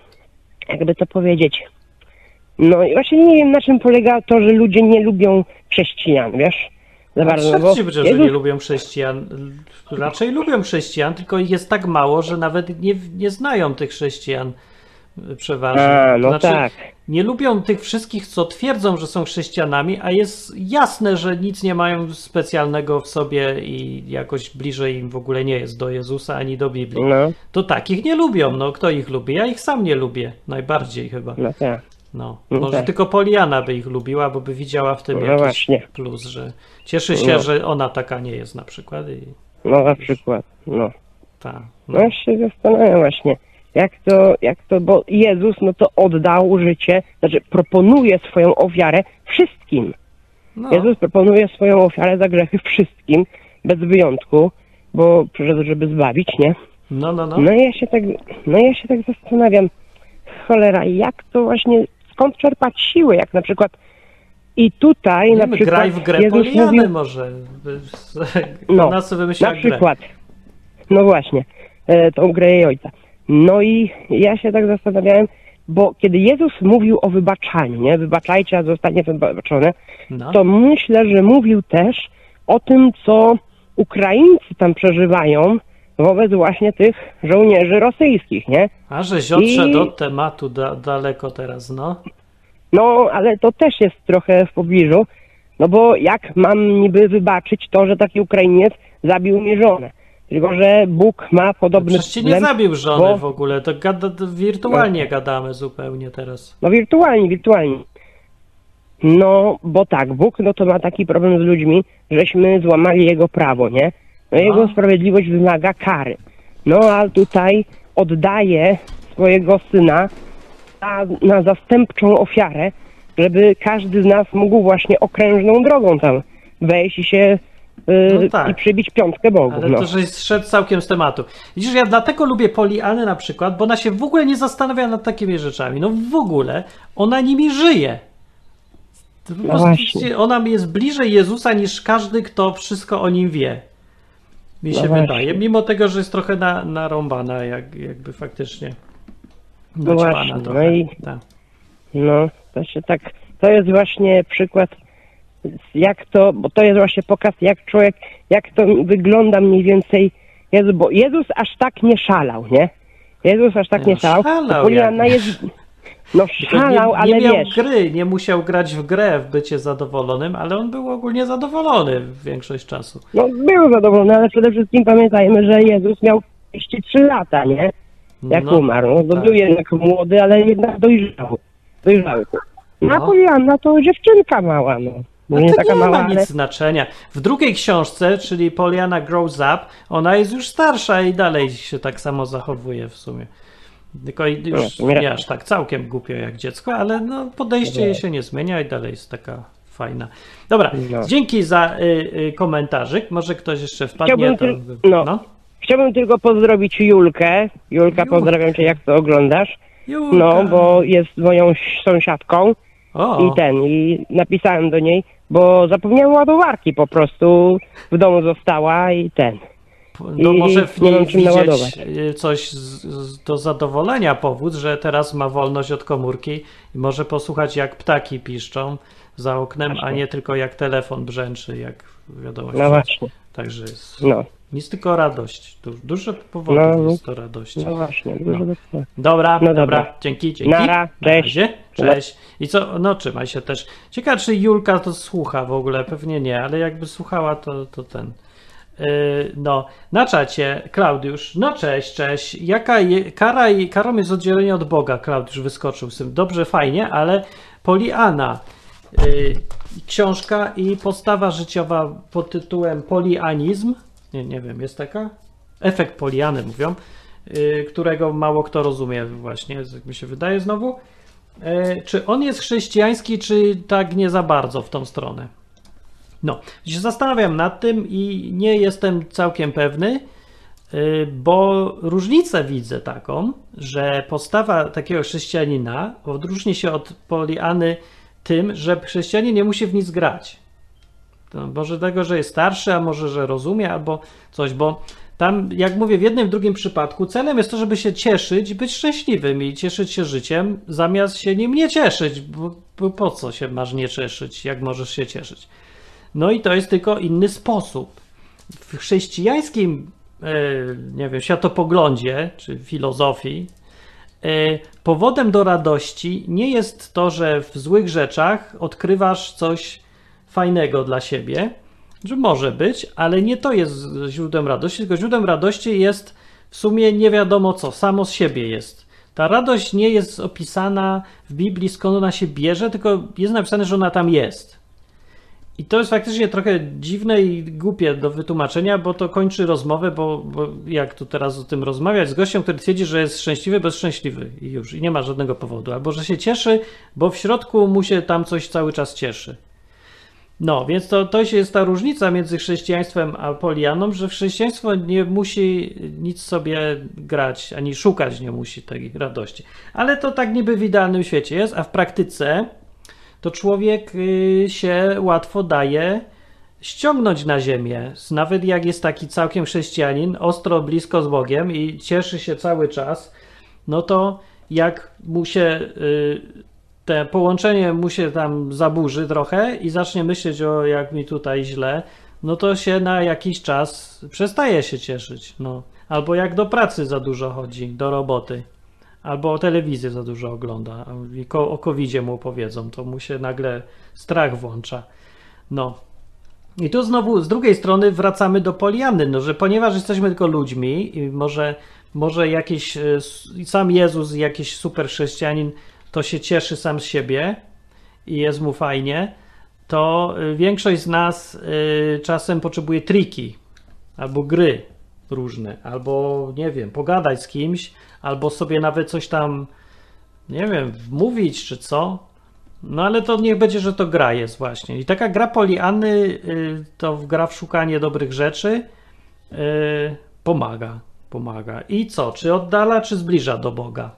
jakby to powiedzieć, no i właśnie nie wiem na czym polega to, że ludzie nie lubią chrześcijan, wiesz? Za bardzo, bo że Jezus- nie lubią chrześcijan. Raczej lubią chrześcijan, tylko ich jest tak mało, że nawet nie, nie znają tych chrześcijan y, przeważnie. A, no znaczy, tak. Nie lubią tych wszystkich, co twierdzą, że są chrześcijanami, a jest jasne, że nic nie mają specjalnego w sobie i jakoś bliżej im w ogóle nie jest do Jezusa ani do Biblii. No, To takich nie lubią. No, kto ich lubi? Ja ich sam nie lubię. Najbardziej chyba. no tak. No, No może tak. tylko Poliana by ich lubiła, bo by widziała w tym No jakiś właśnie. plus, że cieszy się, No. że ona taka nie jest na przykład i No na przykład, no. ta. No No. ja się zastanawiam właśnie, jak to, jak to, bo Jezus no to oddał życie, znaczy proponuje swoją ofiarę wszystkim. No. Jezus proponuje swoją ofiarę za grzechy wszystkim, bez wyjątku, bo przyszedł, żeby zbawić, nie? no, no, no. No ja się tak, no ja się tak zastanawiam, cholera, jak to właśnie, skąd czerpać siły, jak na przykład I tutaj Nie na przykład graj w grę Jezus Poliany mówił, może. No, na grę. przykład, no właśnie, e, tą grę jej ojca. No i ja się tak zastanawiałem, bo kiedy Jezus mówił o wybaczaniu, nie, wybaczajcie, a zostanie wybaczone, No. to myślę, że mówił też o tym, co Ukraińcy tam przeżywają wobec właśnie tych żołnierzy rosyjskich, nie? A że odszedł I- od tematu da, daleko teraz, no. No, ale to też jest trochę w pobliżu, no bo jak mam niby wybaczyć to, że taki Ukrainiec zabił mi żonę? Tylko, że Bóg ma podobny Przecież cię nie zabił żony bo- w ogóle, to gada, wirtualnie gadamy zupełnie teraz. No wirtualnie, wirtualnie. No, bo tak, Bóg no to ma taki problem z ludźmi, żeśmy złamali Jego prawo, nie? No Jego sprawiedliwość wymaga kary. No, a tutaj oddaje swojego Syna na, na zastępczą ofiarę, żeby każdy z nas mógł właśnie okrężną drogą tam wejść i się y, No tak. i przybić piątkę Bogu. Ale no. to, że szedł całkiem z tematu. Widzisz, ja dlatego lubię Polianę na przykład, bo ona się w ogóle nie zastanawia nad takimi rzeczami. No w ogóle ona nimi żyje. No właśnie. ona jest bliżej Jezusa niż każdy, kto wszystko o nim wie. Mi No się właśnie. wydaje, mimo tego, że jest trochę na, narąbana, jak, jakby faktycznie. No właśnie, no trochę. i- Tak. No, to się tak, to jest właśnie przykład, jak to, bo to jest właśnie pokaz, jak człowiek, jak to wygląda mniej więcej, Jezu, bo Jezus aż tak nie szalał, nie? Jezus aż tak Nie, nie no, szalał. szalał jak- jest, no szalał, nie, ale nie miał wiesz, gry, nie musiał grać w grę, w bycie zadowolonym, ale on był ogólnie zadowolony większość czasu. no był zadowolony, ale przede wszystkim pamiętajmy, że Jezus miał 33 lata, nie? Jak No, umarł. No, to tak. był jednak młody, ale jednak dojrzały. Dojrzały. No. A No. Polianna to dziewczynka mała, no. No nie to nie mała, ma nic ale... znaczenia. W drugiej książce, czyli Poliana Grows Up, ona jest już starsza i dalej się tak samo zachowuje w sumie. Tylko i już No, nie aż tak całkiem głupio jak dziecko, ale no, podejście jej się nie zmienia i dalej jest taka fajna. Dobra, No. dzięki za y, y, komentarzyk. Może ktoś jeszcze wpadnie. Chciałbym To, tyl- no. Chciałbym tylko pozdrowić Julkę. Julka, Julka. pozdrawiam cię, jak to oglądasz. Julka. No, bo jest moją sąsiadką O, i ten, i napisałem do niej, bo zapomniałem ładowarki po prostu, w domu została i ten. No może w nie niej widzieć y, coś z, z, do zadowolenia powód, że teraz ma wolność od komórki i może posłuchać jak ptaki piszczą za oknem, a Właśnie. nie tylko jak telefon brzęczy, jak wiadomo. No właśnie, Także jest no, nic tylko radość. Du, dużo powodów No, jest do radości. no właśnie. No. Dobra, No dobra, dobra. dzięki, dzięki. Nara, Na cześć. razie, Cześć. I co, no trzymaj się też. Ciekawe, czy Julka to słucha w ogóle, pewnie nie, ale jakby słuchała, to, to ten. Yy, no, na czacie, Klaudiusz, no cześć, cześć. Jaka je, kara, i- karą jest oddzielenie od Boga, Klaudiusz wyskoczył z tym. Dobrze, fajnie, ale Poliana, yy, książka i postawa życiowa pod tytułem Polianizm, nie, nie wiem, jest taka? Efekt Poliany mówią, yy, którego mało kto rozumie właśnie, jak mi się wydaje znowu. Czy on jest chrześcijański, czy tak nie za bardzo w tą stronę? No, się zastanawiam nad tym i nie jestem całkiem pewny, yy, bo różnicę widzę taką, że postawa takiego chrześcijanina odróżni się od Poliany tym, że chrześcijanin nie musi w nic grać. To może tego, że jest starszy, a może, że rozumie, albo coś, bo tam, jak mówię, w jednym, w drugim przypadku celem jest to, żeby się cieszyć być szczęśliwym i cieszyć się życiem, zamiast się nim nie cieszyć, bo, bo po co się masz nie cieszyć, jak możesz się cieszyć. No i to jest tylko inny sposób. W chrześcijańskim, e, nie wiem, światopoglądzie czy filozofii, e, powodem do radości nie jest to, że w złych rzeczach odkrywasz coś fajnego dla siebie, że może być, ale nie to jest źródłem radości, tylko źródłem radości jest w sumie nie wiadomo co, samo z siebie jest. Ta radość nie jest opisana w Biblii, skąd ona się bierze, tylko jest napisane, że ona tam jest. I to jest faktycznie trochę dziwne i głupie do wytłumaczenia, bo to kończy rozmowę, bo, bo jak tu teraz o tym rozmawiać z gościem, który twierdzi, że jest szczęśliwy, bez szczęśliwy i już, i nie ma żadnego powodu, albo że się cieszy, bo w środku mu się tam coś cały czas cieszy. No, więc to, to jest ta różnica między chrześcijaństwem a polianą, że chrześcijaństwo nie musi nic sobie grać, ani szukać nie musi tej radości. Ale to tak niby w idealnym świecie jest, a w praktyce to człowiek y, się łatwo daje ściągnąć na ziemię. Nawet jak jest taki całkiem chrześcijanin, ostro blisko z Bogiem i cieszy się cały czas, no to jak mu się y, te połączenie mu się tam zaburzy trochę i zacznie myśleć o jak mi tutaj źle, no to się na jakiś czas przestaje się cieszyć. No. Albo jak do pracy za dużo chodzi, do roboty. Albo telewizję za dużo ogląda i o covid mu opowiedzą, to mu się nagle strach włącza. No. I tu znowu z drugiej strony wracamy do Poliany, no, że ponieważ jesteśmy tylko ludźmi i może, może jakiś e, sam Jezus, jakiś super chrześcijanin to się cieszy sam z siebie i jest mu fajnie, to y, większość z nas y, czasem potrzebuje triki albo gry różne, albo nie wiem, pogadać z kimś, albo sobie nawet coś tam, nie wiem, mówić czy co. No ale to niech będzie, że to gra jest właśnie. I taka gra Poliany y, to gra w szukanie dobrych rzeczy y, pomaga, pomaga. I co? Czy oddala, czy zbliża do Boga?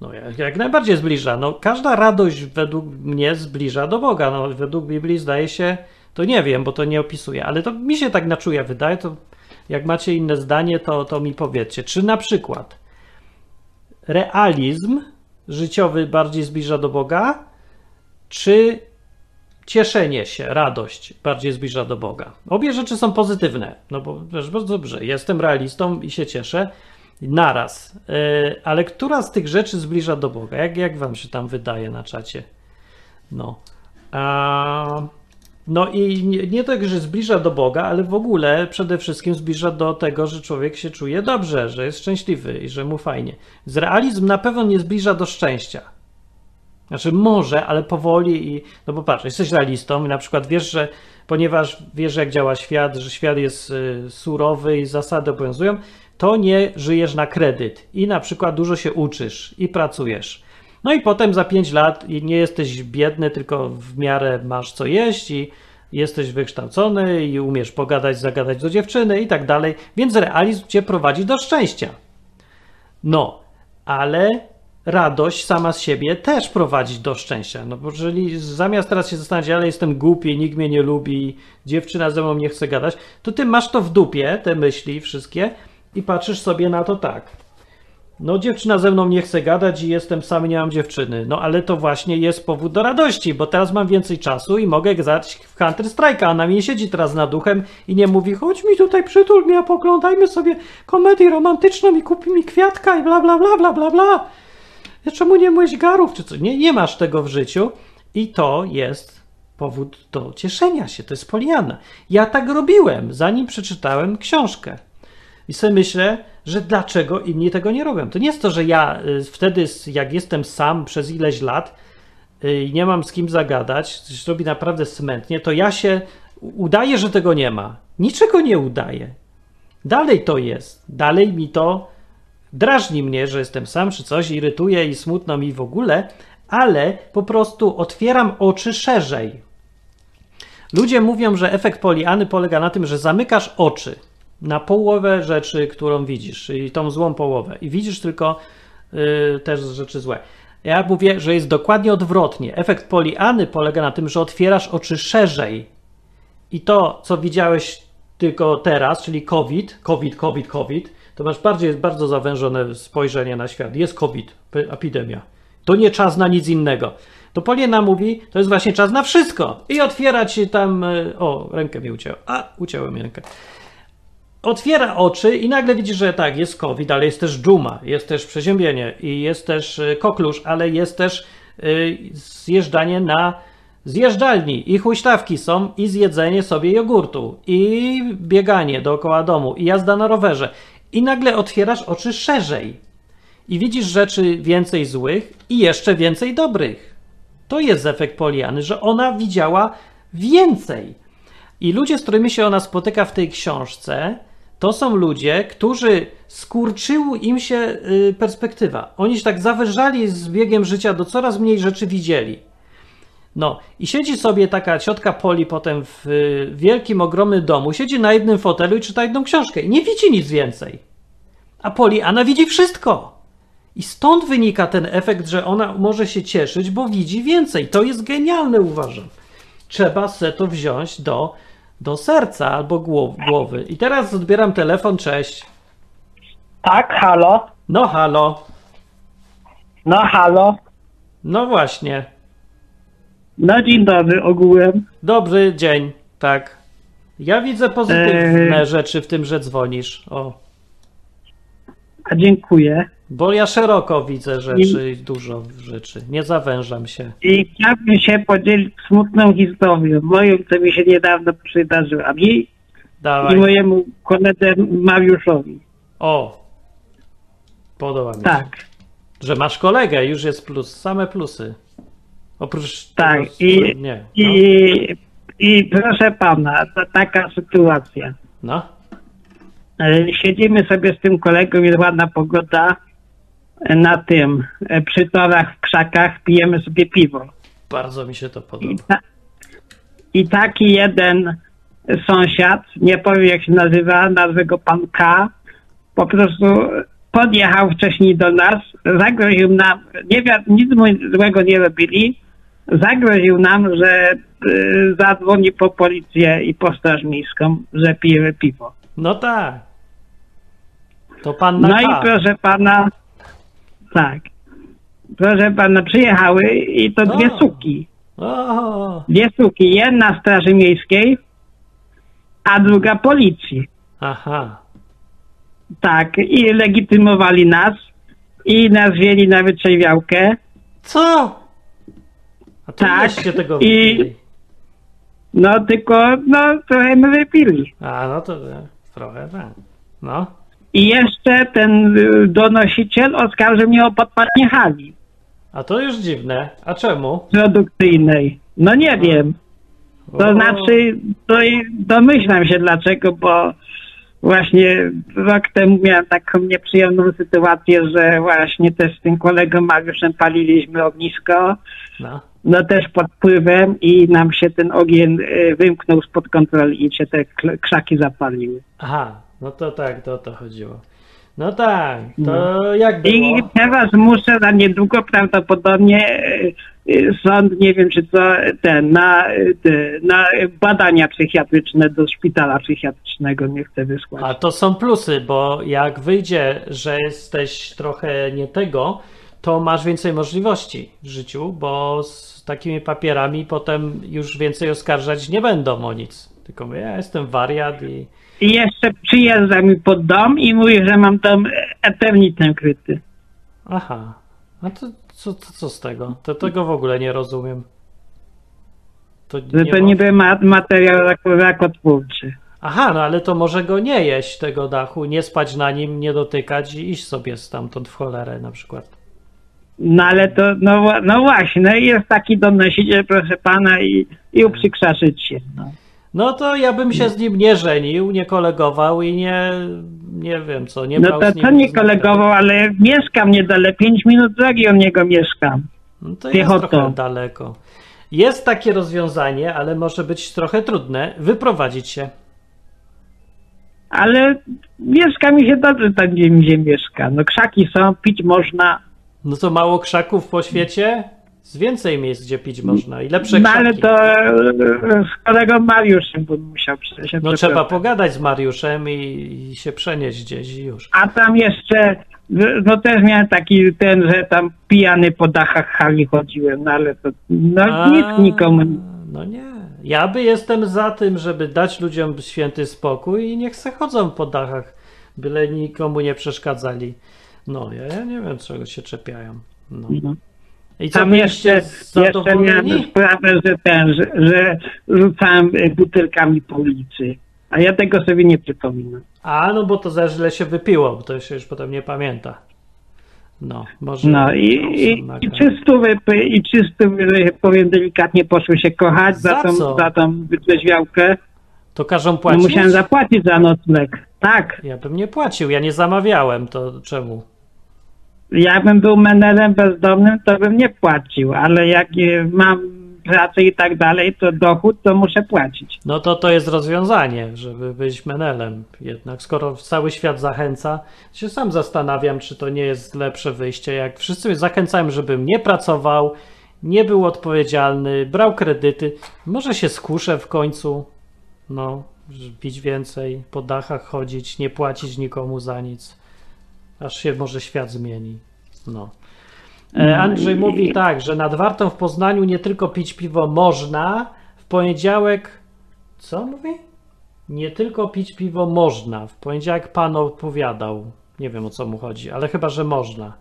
No, jak, najbardziej zbliża. No, każda radość według mnie zbliża do Boga. No, według Biblii zdaje się, to nie wiem, bo to nie opisuje, ale to mi się tak na czuje wydaje. To jak macie inne zdanie, to, to mi powiedzcie. Czy na przykład realizm życiowy bardziej zbliża do Boga, czy cieszenie się, radość bardziej zbliża do Boga? Obie rzeczy są pozytywne, no bo też bardzo dobrze. Jestem realistą i się cieszę naraz. Yy, ale która z tych rzeczy zbliża do Boga? Jak, jak wam się tam wydaje na czacie? No. A, no i nie, nie tak, że zbliża do Boga, ale w ogóle przede wszystkim zbliża do tego, że człowiek się czuje dobrze, że jest szczęśliwy i że mu fajnie. Z realizm na pewno nie zbliża do szczęścia. Znaczy może, ale powoli i... No bo patrz, jesteś realistą i na przykład wiesz, że ponieważ wiesz jak działa świat, że świat jest y, surowy i zasady obowiązują, to nie żyjesz na kredyt i na przykład dużo się uczysz i pracujesz. No i potem za 5 lat nie jesteś biedny, tylko w miarę masz co jeść i jesteś wykształcony i umiesz pogadać, zagadać do dziewczyny i tak dalej, więc realizm cię prowadzi do szczęścia. No, ale radość sama z siebie też prowadzi do szczęścia. No bo jeżeli zamiast teraz się zastanawiać, ale jestem głupi, nikt mnie nie lubi, dziewczyna ze mną nie chce gadać, to ty masz to w dupie, te myśli wszystkie i patrzysz sobie na to tak. No dziewczyna ze mną nie chce gadać i jestem sam, nie mam dziewczyny. No ale to właśnie jest powód do radości, bo teraz mam więcej czasu i mogę grać w Counter Strike'a, ona mi siedzi teraz nad duchem i nie mówi chodź mi tutaj przytul mnie, a poglądajmy sobie komedię romantyczną i kupi mi kwiatka i bla bla bla bla bla bla. Czemu nie myłeś garów czy co? Nie, nie masz tego w życiu i to jest powód do cieszenia się. To jest Poliana. Ja tak robiłem, zanim przeczytałem książkę. I sobie myślę, że dlaczego inni tego nie robią. To nie jest to, że ja y, wtedy, jak jestem sam przez ileś lat y, i nie mam z kim zagadać, coś robi naprawdę smętnie, to ja się udaję, że tego nie ma. Niczego nie udaję. Dalej to jest. Dalej mi to drażni mnie, że jestem sam czy coś, irytuje i smutno mi w ogóle, ale po prostu otwieram oczy szerzej. Ludzie mówią, że efekt Poliany polega na tym, że zamykasz oczy na połowę rzeczy, którą widzisz, czyli tą złą połowę, i widzisz tylko y, też rzeczy złe. Ja mówię, że jest dokładnie odwrotnie. Efekt Poliany polega na tym, że otwierasz oczy szerzej. I to, co widziałeś tylko teraz, czyli COVID, COVID, COVID, COVID, to masz bardziej, bardzo zawężone spojrzenie na świat. Jest COVID, epidemia. To nie czas na nic innego. To Poliana mówi, to jest właśnie czas na wszystko. I otwiera ci tam. y, O, rękę mi ucięło. A, ucięło mi rękę otwiera oczy i nagle widzi, że tak, jest COVID, ale jest też dżuma, jest też przeziębienie i jest też y, koklusz, ale jest też y, zjeżdżanie na zjeżdżalni i huśtawki są i zjedzenie sobie jogurtu i bieganie dookoła domu i jazda na rowerze i nagle otwierasz oczy szerzej i widzisz rzeczy więcej złych i jeszcze więcej dobrych. To jest efekt Poliany, że ona widziała więcej. I ludzie, z którymi się ona spotyka w tej książce, to są ludzie, którzy skurczył im się y, perspektywa. Oni się tak zawężali z biegiem życia, do coraz mniej rzeczy widzieli. No i siedzi sobie taka ciotka Poli potem w y, wielkim, ogromnym domu, siedzi na jednym fotelu i czyta jedną książkę i nie widzi nic więcej. A Poli, Anna widzi wszystko. I stąd wynika ten efekt, że ona może się cieszyć, bo widzi więcej. To jest genialne, uważam. Trzeba se to wziąć do, do serca albo głow- głowy. I teraz odbieram telefon, cześć. Tak, halo. No halo. No halo. No właśnie. No dzień dobry ogółem. Dobry dzień, tak. Ja widzę pozytywne Eee. rzeczy w tym, że dzwonisz. O. A dziękuję. Bo ja szeroko widzę rzeczy, i dużo rzeczy. Nie zawężam się. I chciałbym się podzielić smutną historią, moją, co mi się niedawno przydarzyła. Mi i Dawaj. mojemu koledze Mariuszowi. O. Podoba mi się. Tak, Że masz kolegę, już jest plus. Same plusy. Oprócz Tak, tego, i- nie. No. i, i proszę pana, to taka sytuacja. no. E, Siedzimy sobie z tym kolegą, jest ładna pogoda na tym, e, przy torach, w krzakach, pijemy sobie piwo. Bardzo mi się to I, podoba. ta, I taki jeden sąsiad, nie powiem jak się nazywa, nazwę go pan K, po prostu podjechał wcześniej do nas, zagroził nam, nie wi- nic mu złego nie robili, zagroził nam, że y, zadzwoni po policję i po straż miejską, że pijemy piwo. No tak. To pan na No K. i proszę pana, tak, proszę pana, przyjechały i to dwie O. suki. O, Dwie suki, jedna straży miejskiej, a druga policji. aha. Tak, i legitymowali nas i nas wzięli na wytrzeźwiałkę. Co? A to Tak, się tego i- wypili. No tylko, no trochę my wypili. A, no to e, trochę tak. No. I jeszcze ten y, donosiciel oskarżył mnie o podpalenie hali A to już dziwne. A czemu? produkcyjnej. No nie wiem. To O, znaczy, to domyślam się dlaczego, bo właśnie rok temu miałem taką nieprzyjemną sytuację, że właśnie też z tym kolegą Mariuszem paliliśmy ognisko, No. no też pod wpływem i nam się ten ogień y, wymknął spod kontroli i się te krzaki zapaliły. Aha, no to tak, to o to chodziło. No tak, to jak było? I teraz muszę na niedługo prawdopodobnie y, y, sąd, nie wiem czy co, ten, na, y, te, na badania psychiatryczne do szpitala psychiatrycznego nie chcę wysłać. A to są plusy, bo jak wyjdzie, że jesteś trochę nie tego, to masz więcej możliwości w życiu, bo z takimi papierami potem już więcej oskarżać nie będą o nic. Tylko ja jestem wariat i. I jeszcze przyjeżdża mi pod dom i mówi, że mam dom eternitem kryty. Aha. A to co, co, co z tego? To tego w ogóle nie rozumiem. To Że to ma- niby ma, materiał rak- rakotwórczy. Aha, no ale to może go nie jeść tego dachu, nie spać na nim, nie dotykać i iść sobie stamtąd w cholerę na przykład. No ale to, no, no właśnie, no jest taki donosiciel, proszę pana, i, i uprzykraszyć się. No. No to ja bym się z nim nie żenił, nie kolegował i nie, nie wiem co, nie No brał to z nim co nie kolegował, ale mieszkam niedaleko, 5 minut drogi od niego mieszkam. No to jest piechotą. trochę daleko. Jest takie rozwiązanie, ale może być trochę trudne, wyprowadzić się. Ale mieszka mi się dobrze tam, gdzie mi się mieszka. No krzaki są, pić można. No to mało krzaków po świecie? Z więcej miejsc, gdzie pić można i lepsze No krzaki. ale to e, z kolegą Mariuszem bym musiał się No trzeba pogadać z Mariuszem i, i się przenieść gdzieś i już. A tam jeszcze, no też miałem taki ten, że tam pijany po dachach hali chodziłem, no ale to no A, nic nikomu. No nie. Ja by jestem za tym, żeby dać ludziom święty spokój i niech se chodzą po dachach, byle nikomu nie przeszkadzali. No, ja, ja nie wiem, czego się czepiają. No. No. I co Tam jeszcze, jeszcze miałem sprawę, że ten, że, że rzucałem e, butelkami po ulicy. A ja tego sobie nie przypominam. A, no bo to za źle się wypiło, bo to się już potem nie pamięta. No, może... No i, i, i czystówy, i czystówy, że powiem delikatnie, poszły się kochać za, Za tą, co? za tą wytrzeźwiałkę. To każą No płacić? musiałem zapłacić za nocleg. Tak. Ja bym nie płacił, ja nie zamawiałem, to czemu? Ja bym był menelem bezdomnym, to bym nie płacił, ale jak e, mam pracę i tak dalej, to dochód to muszę płacić. No to to jest rozwiązanie, żeby być menelem. Jednak skoro cały świat zachęca, się sam zastanawiam, czy to nie jest lepsze wyjście. Jak wszyscy zachęcają, żebym nie pracował, nie był odpowiedzialny, brał kredyty, może się skuszę w końcu, no, pić więcej, po dachach chodzić, nie płacić nikomu za nic, aż się może świat zmieni. No. E, Andrzej mówi tak, że nad Wartą w Poznaniu nie tylko pić piwo można, w poniedziałek. Co mówi? Nie tylko pić piwo można. W poniedziałek pan opowiadał. Nie wiem o co mu chodzi, ale chyba, że można.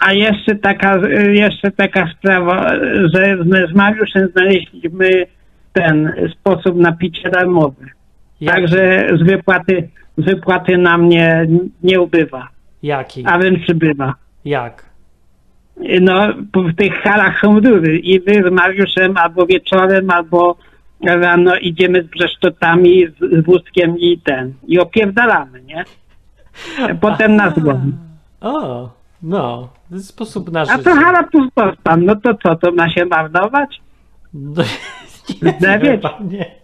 A jeszcze taka, jeszcze taka sprawa, że z- Mariuszem znaleźliśmy ten sposób na picie darmowe. Jak, Także z wypłaty, z wypłaty nam nie, nie ubywa, Jaki? a wręcz przybywa. Jak? No, w tych halach są rury i my z Mariuszem albo wieczorem, albo rano idziemy z brzeszczotami, z, wózkiem i ten, i opierdalamy, nie? Potem nas goni. O, no, to jest sposób na A życie. to hala pustostan, no to co, to ma się marnować? No, nie, chyba nie.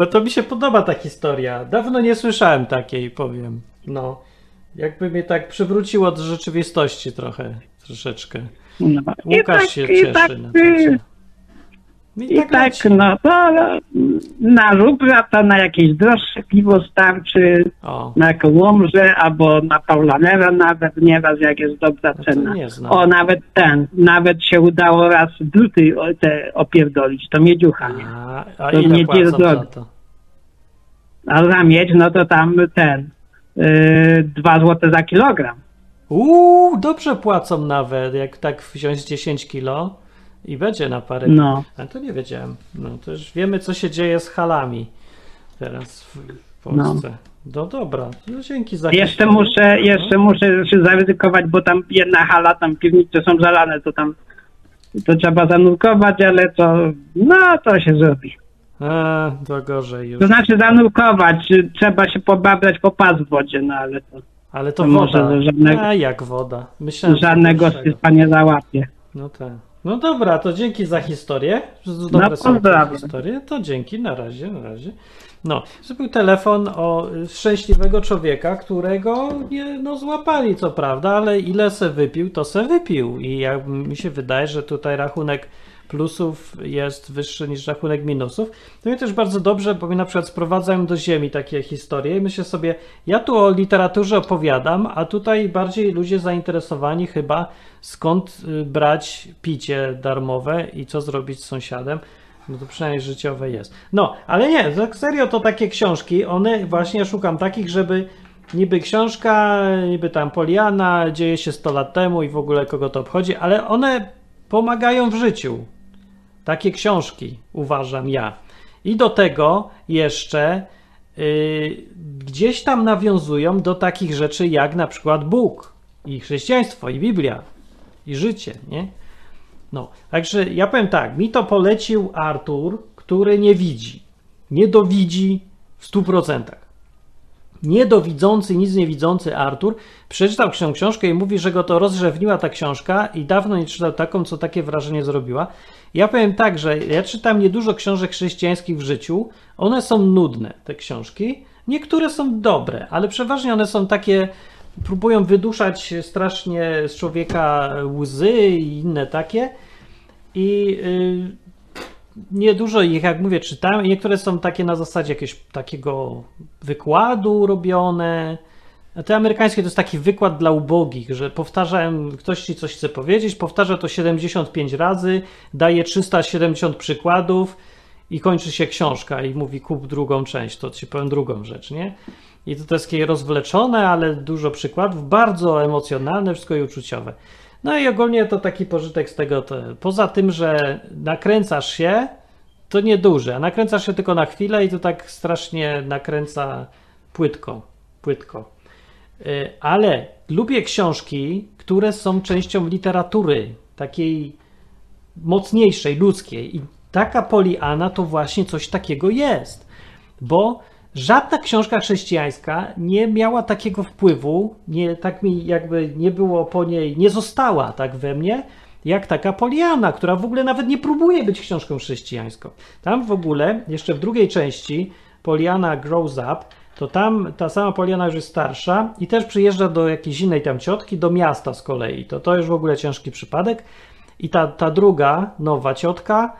Bo to mi się podoba ta historia. Dawno nie słyszałem takiej, powiem. No, jakby mnie tak przywróciło do rzeczywistości trochę, troszeczkę. No. Łukasz się cieszy tak, na to. Y, I I tak, leci. no to na rubra to na jakieś droższe piwo starczy, O, na Kołomrze albo na Paulanera nawet nieraz jak jest dobra to cena. O, nawet ten, nawet się udało raz druty te opierdolić, to miedziucha, nie? a, a to nie to? A za miedź, no to tam ten, yy, dwa złote za kilogram. Uuu, dobrze płacą nawet, jak tak wziąć 10 kilo i będzie na parę No. Ale to nie wiedziałem. No to już wiemy, co się dzieje z halami teraz w Polsce. No, dobra, no dzięki za Jeszcze muszę, jeszcze muszę się zaryzykować, bo tam jedna hala, tam piwnice są zalane, to tam to trzeba zanurkować, ale to, no to się zrobi. A, to gorzej już. To znaczy zanurkować, trzeba się pobabrać po pas w wodzie, no ale to Ale to to może woda. żadnego- A, jak woda. Myślałem, że żadnego sypa nie załapie. No tak. No dobra, to dzięki za historię. Dobre No, są te historie. To dzięki, na razie, na razie. No, to był telefon o szczęśliwego człowieka, którego nie, no, złapali, co prawda, ale ile se wypił, to se wypił. I jak mi się wydaje, że tutaj rachunek plusów jest wyższy niż rachunek minusów. To mnie też bardzo dobrze, bo mi na przykład sprowadzają do ziemi takie historie i myślę sobie, ja tu o literaturze opowiadam, a tutaj bardziej ludzie zainteresowani chyba skąd y, brać picie darmowe i co zrobić z sąsiadem. No to przynajmniej życiowe jest. No, ale nie, serio to takie książki, one właśnie szukam takich, żeby niby książka, niby tam Poliana, dzieje się 100 lat temu i w ogóle kogo to obchodzi, ale one pomagają w życiu. Takie książki uważam ja. I do tego jeszcze y, gdzieś tam nawiązują do takich rzeczy jak na przykład Bóg i chrześcijaństwo i Biblia i życie, nie? No, także ja powiem tak, mi to polecił Artur, który nie widzi. Nie dowidzi w 100%. Niedowidzący, nic nie widzący Artur przeczytał książkę i mówi, że go to rozrzewniła ta książka i dawno nie czytał taką, co takie wrażenie zrobiła. Ja powiem tak, że ja czytam niedużo książek chrześcijańskich w życiu. One są nudne, te książki. Niektóre są dobre, ale przeważnie one są takie, próbują wyduszać strasznie z człowieka łzy i inne takie. I yy, niedużo ich, jak mówię, czytałem. Niektóre są takie na zasadzie jakiegoś takiego wykładu robione. A te amerykańskie to jest taki wykład dla ubogich, że powtarzałem, ktoś ci coś chce powiedzieć, powtarza to 75 razy, daje 370 przykładów i kończy się książka i mówi kup drugą część, to ci powiem drugą rzecz, nie? I to jest takie rozwleczone, ale dużo przykładów, bardzo emocjonalne, wszystko i uczuciowe. No i ogólnie to taki pożytek z tego, to, poza tym, że nakręcasz się, to nieduże, a nakręcasz się tylko na chwilę i to tak strasznie nakręca płytko, płytko. Y, Ale lubię książki, które są częścią literatury, takiej mocniejszej, ludzkiej. I taka Poliana to właśnie coś takiego jest. Bo żadna książka chrześcijańska nie miała takiego wpływu, nie, tak mi jakby nie było po niej, nie została tak we mnie, jak taka Poliana, która w ogóle nawet nie próbuje być książką chrześcijańską. Tam w ogóle, jeszcze w drugiej części, Poliana Grows Up, to tam ta sama Poliana już jest starsza i też przyjeżdża do jakiejś innej tam ciotki, do miasta z kolei. To to już w ogóle ciężki przypadek. I ta, ta druga, nowa ciotka,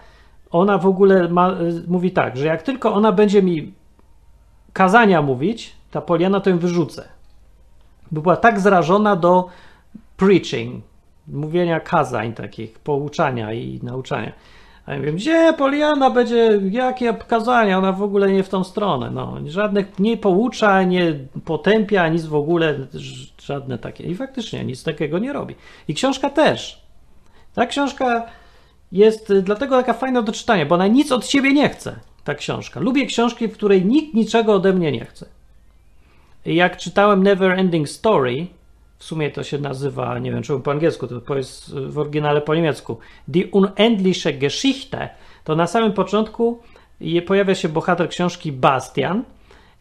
ona w ogóle ma, y, mówi tak, że jak tylko ona będzie mi kazania mówić, ta Poliana, to ją wyrzucę. Bo była tak zrażona do preaching, mówienia kazań takich, pouczania i nauczania. A ja wiem, gdzie Poliana będzie, jakie kazania, ona w ogóle nie w tą stronę. No, żadnych nie poucza, nie potępia, nic w ogóle, żadne takie. I faktycznie nic takiego nie robi. I książka też. Ta książka jest dlatego taka fajna do czytania, bo ona nic od ciebie nie chce, ta książka. Lubię książki, w której nikt niczego ode mnie nie chce. Jak czytałem Never Ending Story, w sumie to się nazywa, nie wiem czemu po angielsku, to jest w oryginale po niemiecku, Die Unendliche Geschichte, to na samym początku pojawia się bohater książki Bastian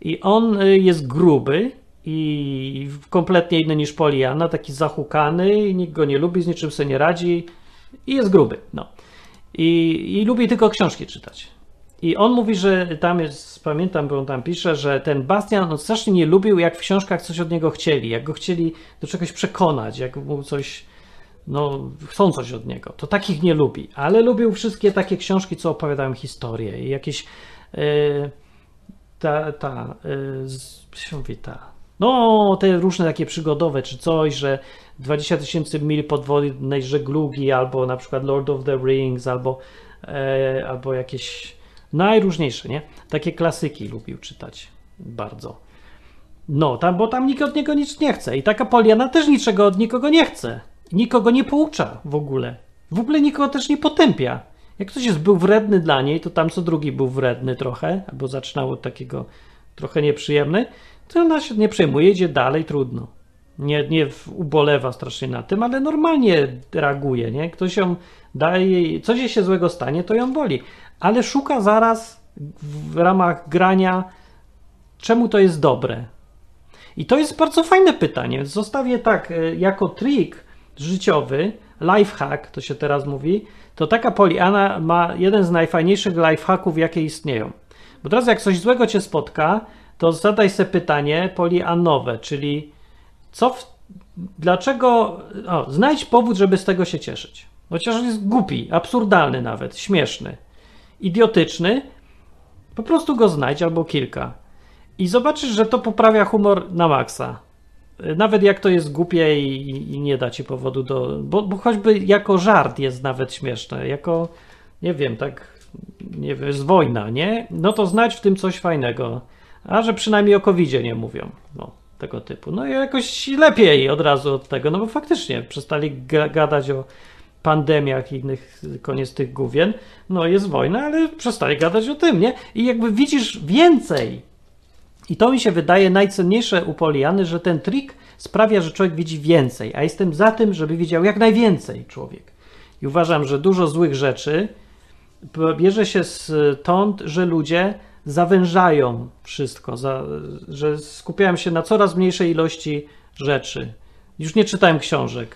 i on y, jest gruby i kompletnie inny niż Poliana, taki zahukany, nikt go nie lubi, z niczym sobie nie radzi i jest gruby. No. I, i lubi tylko książki czytać. I on mówi, że tam jest, pamiętam, bo on tam pisze, że ten Bastian on strasznie nie lubił, jak w książkach coś od niego chcieli, jak go chcieli do czegoś przekonać, jak mu coś, no, chcą coś od niego. To takich nie lubi, ale lubił wszystkie takie książki, co opowiadają historię i jakieś, yy, ta, ta, yy, się mówi, ta, no, te różne takie przygodowe, czy coś, że 20 tysięcy mil podwodnej żeglugi, albo na przykład Lord of the Rings, albo, yy, albo jakieś Najróżniejsze, nie? Takie klasyki lubił czytać bardzo. No, tam, bo tam nikt od niego nic nie chce. I taka Poliana też niczego od nikogo nie chce. Nikogo nie poucza w ogóle. W ogóle nikogo też nie potępia. Jak ktoś jest był wredny dla niej, to tam co drugi był wredny trochę, albo zaczynało od takiego trochę nieprzyjemny, to ona się nie przejmuje, idzie dalej, trudno. Nie, nie ubolewa strasznie na tym, ale normalnie reaguje, nie? Ktoś ją daje, coś jej się złego stanie, to ją boli ale szuka zaraz w ramach grania, czemu to jest dobre. I to jest bardzo fajne pytanie. Zostawię tak, e, jako trik życiowy, lifehack, to się teraz mówi, to taka Poliana ma jeden z najfajniejszych lifehacków, jakie istnieją. Bo teraz jak coś złego cię spotka, to zadaj sobie pytanie polianowe, czyli co w, dlaczego, o, znajdź powód, żeby z tego się cieszyć. Chociaż jest głupi, absurdalny nawet, śmieszny idiotyczny, po prostu go znajdź albo kilka. I zobaczysz, że to poprawia humor na maksa. Nawet jak to jest głupie i, i nie da ci powodu do. Bo, bo, choćby jako żart jest nawet śmieszne, jako nie wiem, tak nie wiem, jest wojna, nie? No to znać w tym coś fajnego. A że przynajmniej o covid nie mówią. No, tego typu. No i jakoś lepiej od razu od tego, no bo faktycznie przestali gadać o pandemiach i innych, koniec tych główien, no jest wojna, ale przestaje gadać o tym, nie? I jakby widzisz więcej. I to mi się wydaje najcenniejsze u Poliany, że ten trik sprawia, że człowiek widzi więcej, a jestem za tym, żeby widział jak najwięcej człowiek. I uważam, że dużo złych rzeczy bierze się stąd, że ludzie zawężają wszystko, za, że skupiają się na coraz mniejszej ilości rzeczy. Już nie czytałem książek,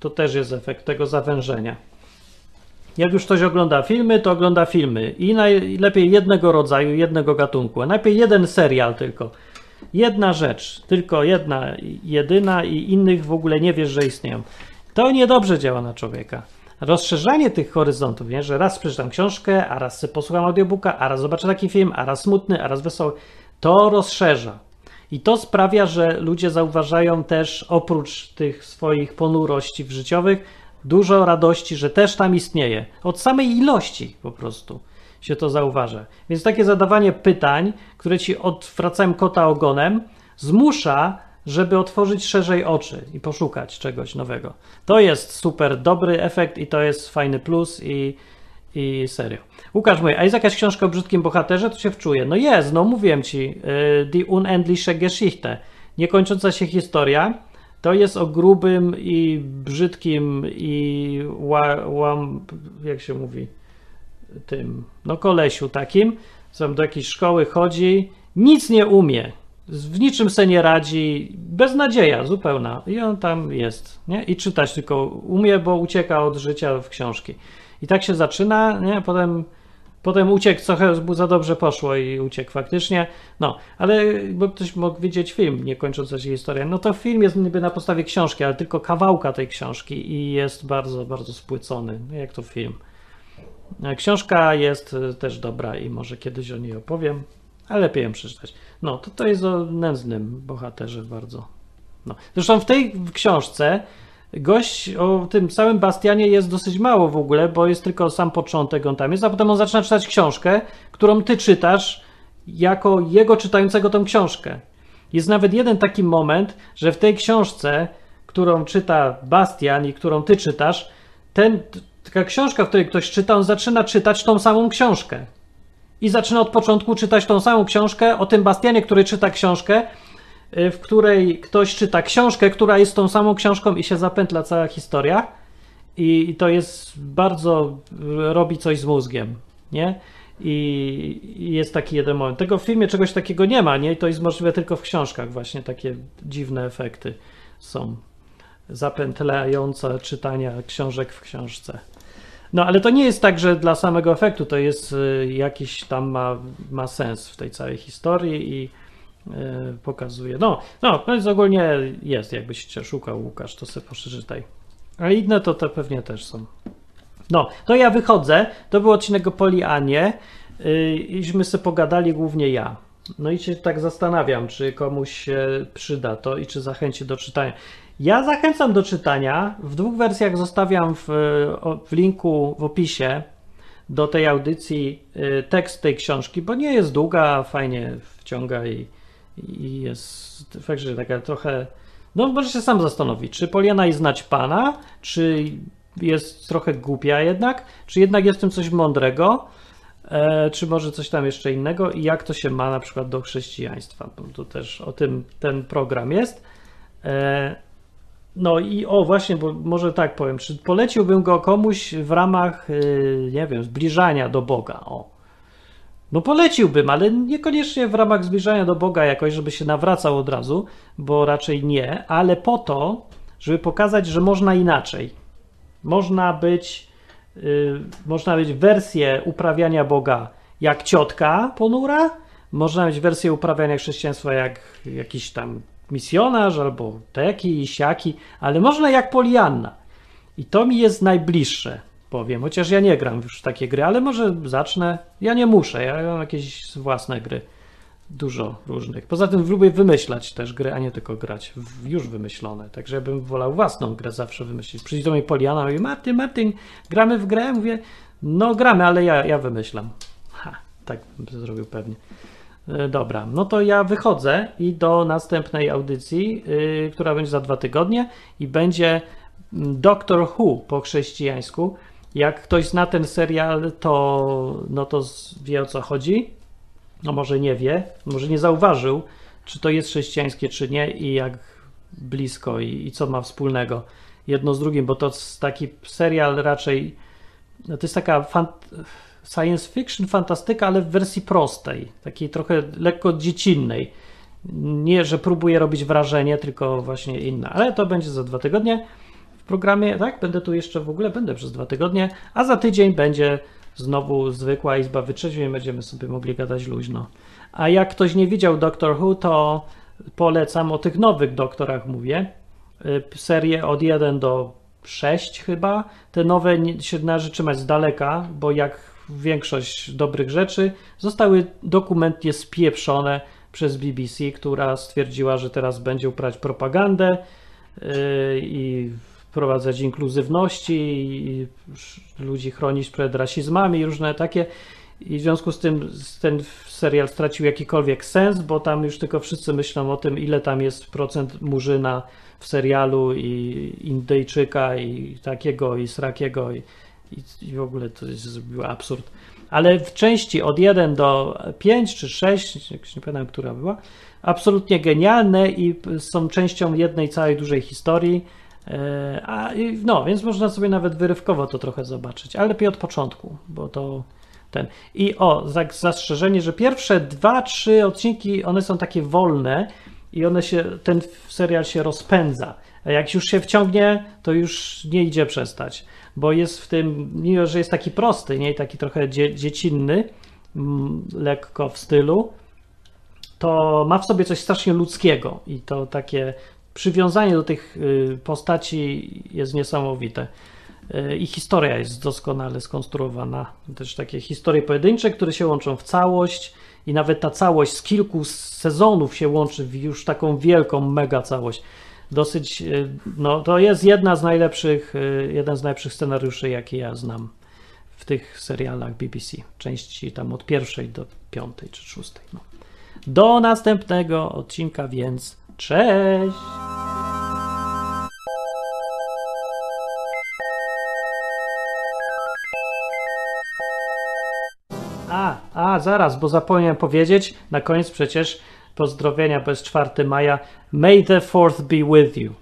to też jest efekt tego zawężenia. Jak już ktoś ogląda filmy, to ogląda filmy i najlepiej jednego rodzaju, jednego gatunku, a najlepiej jeden serial tylko. Jedna rzecz, tylko jedna, jedyna i innych w ogóle nie wiesz, że istnieją. To niedobrze działa na człowieka. Rozszerzanie tych horyzontów, nie? że raz przeczytam książkę, a raz posłucham audiobooka, a raz zobaczę taki film, a raz smutny, a raz wesoły, to rozszerza. I to sprawia, że ludzie zauważają też oprócz tych swoich ponurości w życiowych dużo radości, że też tam istnieje. Od samej ilości po prostu się to zauważa. Więc takie zadawanie pytań, które ci odwracają kota ogonem, zmusza, żeby otworzyć szerzej oczy i poszukać czegoś nowego. To jest super dobry efekt i to jest fajny plus i i serio. Łukasz mówi, a jest jakaś książka o brzydkim bohaterze? To się wczuje. No jest, no mówiłem ci. Y, Die Unendliche Geschichte. Niekończąca się historia. To jest o grubym i brzydkim i łam, jak się mówi, tym, no kolesiu takim, co do jakiejś szkoły chodzi, nic nie umie. w niczym se nie radzi, beznadzieja zupełna. I on tam jest, nie? I czytać tylko umie, bo ucieka od życia w książki. I tak się zaczyna, nie? Potem, potem uciekł, mu za dobrze poszło i uciekł faktycznie. No, ale bo ktoś mógł widzieć film, nie kończąc się historię. No to film jest niby na podstawie książki, ale tylko kawałka tej książki i jest bardzo, bardzo spłycony, jak to film. Książka jest e, też dobra i może kiedyś o niej opowiem, ale lepiej ją przeczytać. No, to to jest o nędznym bohaterze bardzo. No. Zresztą w tej książce gość o tym całym Bastianie jest dosyć mało w ogóle, bo jest tylko sam początek, on tam jest, a potem on zaczyna czytać książkę, którą ty czytasz jako jego czytającego tą książkę. Jest nawet jeden taki moment, że w tej książce, którą czyta Bastian i którą ty czytasz, ten, taka książka, w której ktoś czyta, on zaczyna czytać tą samą książkę. I zaczyna od początku czytać tą samą książkę o tym Bastianie, który czyta książkę, w której ktoś czyta książkę, która jest tą samą książką i się zapętla cała historia. I to jest bardzo, robi coś z mózgiem, nie? I jest taki jeden moment. Tego w filmie czegoś takiego nie ma, nie? I to jest możliwe tylko w książkach, właśnie takie dziwne efekty są zapętlające czytania książek w książce. No ale to nie jest tak, że dla samego efektu to jest y, jakiś tam ma, ma sens w tej całej historii i y, pokazuje. No, no, no jest ogólnie jest, jakbyś szukał, Łukasz, to sobie przeczytaj. A inne to te pewnie też są. No, to ja wychodzę. To był odcinek o Polianie. Yy, iśmy sobie pogadali głównie ja. No i się tak zastanawiam, czy komuś się przyda to i czy zachęci do czytania. Ja zachęcam do czytania. W dwóch wersjach zostawiam w, w linku w opisie do tej audycji y, tekst tej książki, bo nie jest długa, fajnie wciąga i, i jest faktycznie taka trochę. No, może się sam zastanowić, czy Poliana jest znać pana, czy jest trochę głupia jednak, czy jednak jest w tym coś mądrego, e, czy może coś tam jeszcze innego i jak to się ma na przykład do chrześcijaństwa, bo tu też o tym ten program jest. E, no i o właśnie, bo może tak powiem, czy poleciłbym go komuś w ramach, y, nie wiem, zbliżania do Boga, o. No poleciłbym, ale niekoniecznie w ramach zbliżania do Boga jakoś, żeby się nawracał od razu, bo raczej nie, ale po to, żeby pokazać, że można inaczej. Można być, yy, można być wersję uprawiania Boga jak ciotka ponura, można mieć wersję uprawiania chrześcijaństwa jak jakiś tam misjonarz albo taki i siaki, ale można jak Polianna. I to mi jest najbliższe, powiem, chociaż ja nie gram już w takie gry, ale może zacznę. Ja nie muszę, ja mam jakieś własne gry. Dużo różnych. Poza tym lubię wymyślać też gry, a nie tylko grać w już wymyślone. Także ja bym wolał własną grę zawsze wymyślić. Przyjdzie do mnie Poliana i Martin, Martin, gramy w grę? Mówię, no gramy, ale ja, ja wymyślam. Ha, tak bym zrobił pewnie. E, dobra, no to ja wychodzę i do następnej audycji, yy, która będzie za dwa tygodnie i będzie mm, Doctor Who po chrześcijańsku. Jak ktoś zna ten serial, to, no to wie o co chodzi. No może nie wie, może nie zauważył, czy to jest chrześcijańskie, czy nie i jak blisko i, i co ma wspólnego jedno z drugim, bo to jest taki serial raczej, no to jest taka science fiction, fantastyka, ale w wersji prostej, takiej trochę lekko dziecinnej. Nie, że próbuje robić wrażenie, tylko właśnie inna. Ale to będzie za dwa tygodnie programie, tak? Będę tu jeszcze w ogóle, będę przez dwa tygodnie, a za tydzień będzie znowu zwykła Izba Wytrzeźwień, będziemy sobie mogli gadać luźno. A jak ktoś nie widział Doctor Who, to polecam o tych nowych doktorach mówię. Y, serię od 1 do 6 chyba. Te nowe się należy trzymać z daleka, bo jak większość dobrych rzeczy zostały dokumentnie spieprzone przez BBC, która stwierdziła, że teraz będzie uprawiać propagandę yy, i wprowadzać inkluzywności ludzi chronić przed rasizmami i różne takie. I w związku z tym ten serial stracił jakikolwiek sens, bo tam już tylko wszyscy myślą o tym, ile tam jest procent murzyna w serialu i Indyjczyka i takiego i srakiego i i, i w ogóle to jest absurd. Ale w części od 1 do 5 czy 6, jak nie pamiętam, która była, absolutnie genialne i są częścią jednej całej dużej historii. E, a, no, więc można sobie nawet wyrywkowo to trochę zobaczyć, ale lepiej od początku, bo to ten. I o, za- zastrzeżenie, że pierwsze dwa, trzy odcinki, one są takie wolne i one się, ten serial się rozpędza. A jak już się wciągnie, to już nie idzie przestać, bo jest w tym, mimo że jest taki prosty, nie, taki trochę dzie, dziecinny, mm, lekko w stylu, to ma w sobie coś strasznie ludzkiego i to takie przywiązanie do tych y, postaci jest niesamowite. Y, I historia jest doskonale skonstruowana. Też takie historie pojedyncze, które się łączą w całość i nawet ta całość z kilku sezonów się łączy w już taką wielką mega całość. Dosyć, y, no to jest jedna z najlepszych, jeden z najlepszych scenariuszy, jakie ja znam w tych serialach BBC. Części tam od pierwszej do piątej czy szóstej. No. Do następnego odcinka, więc cześć! A, a, zaraz, bo zapomniałem powiedzieć, na koniec przecież pozdrowienia, bo jest 4 maja. May the 4th be with you.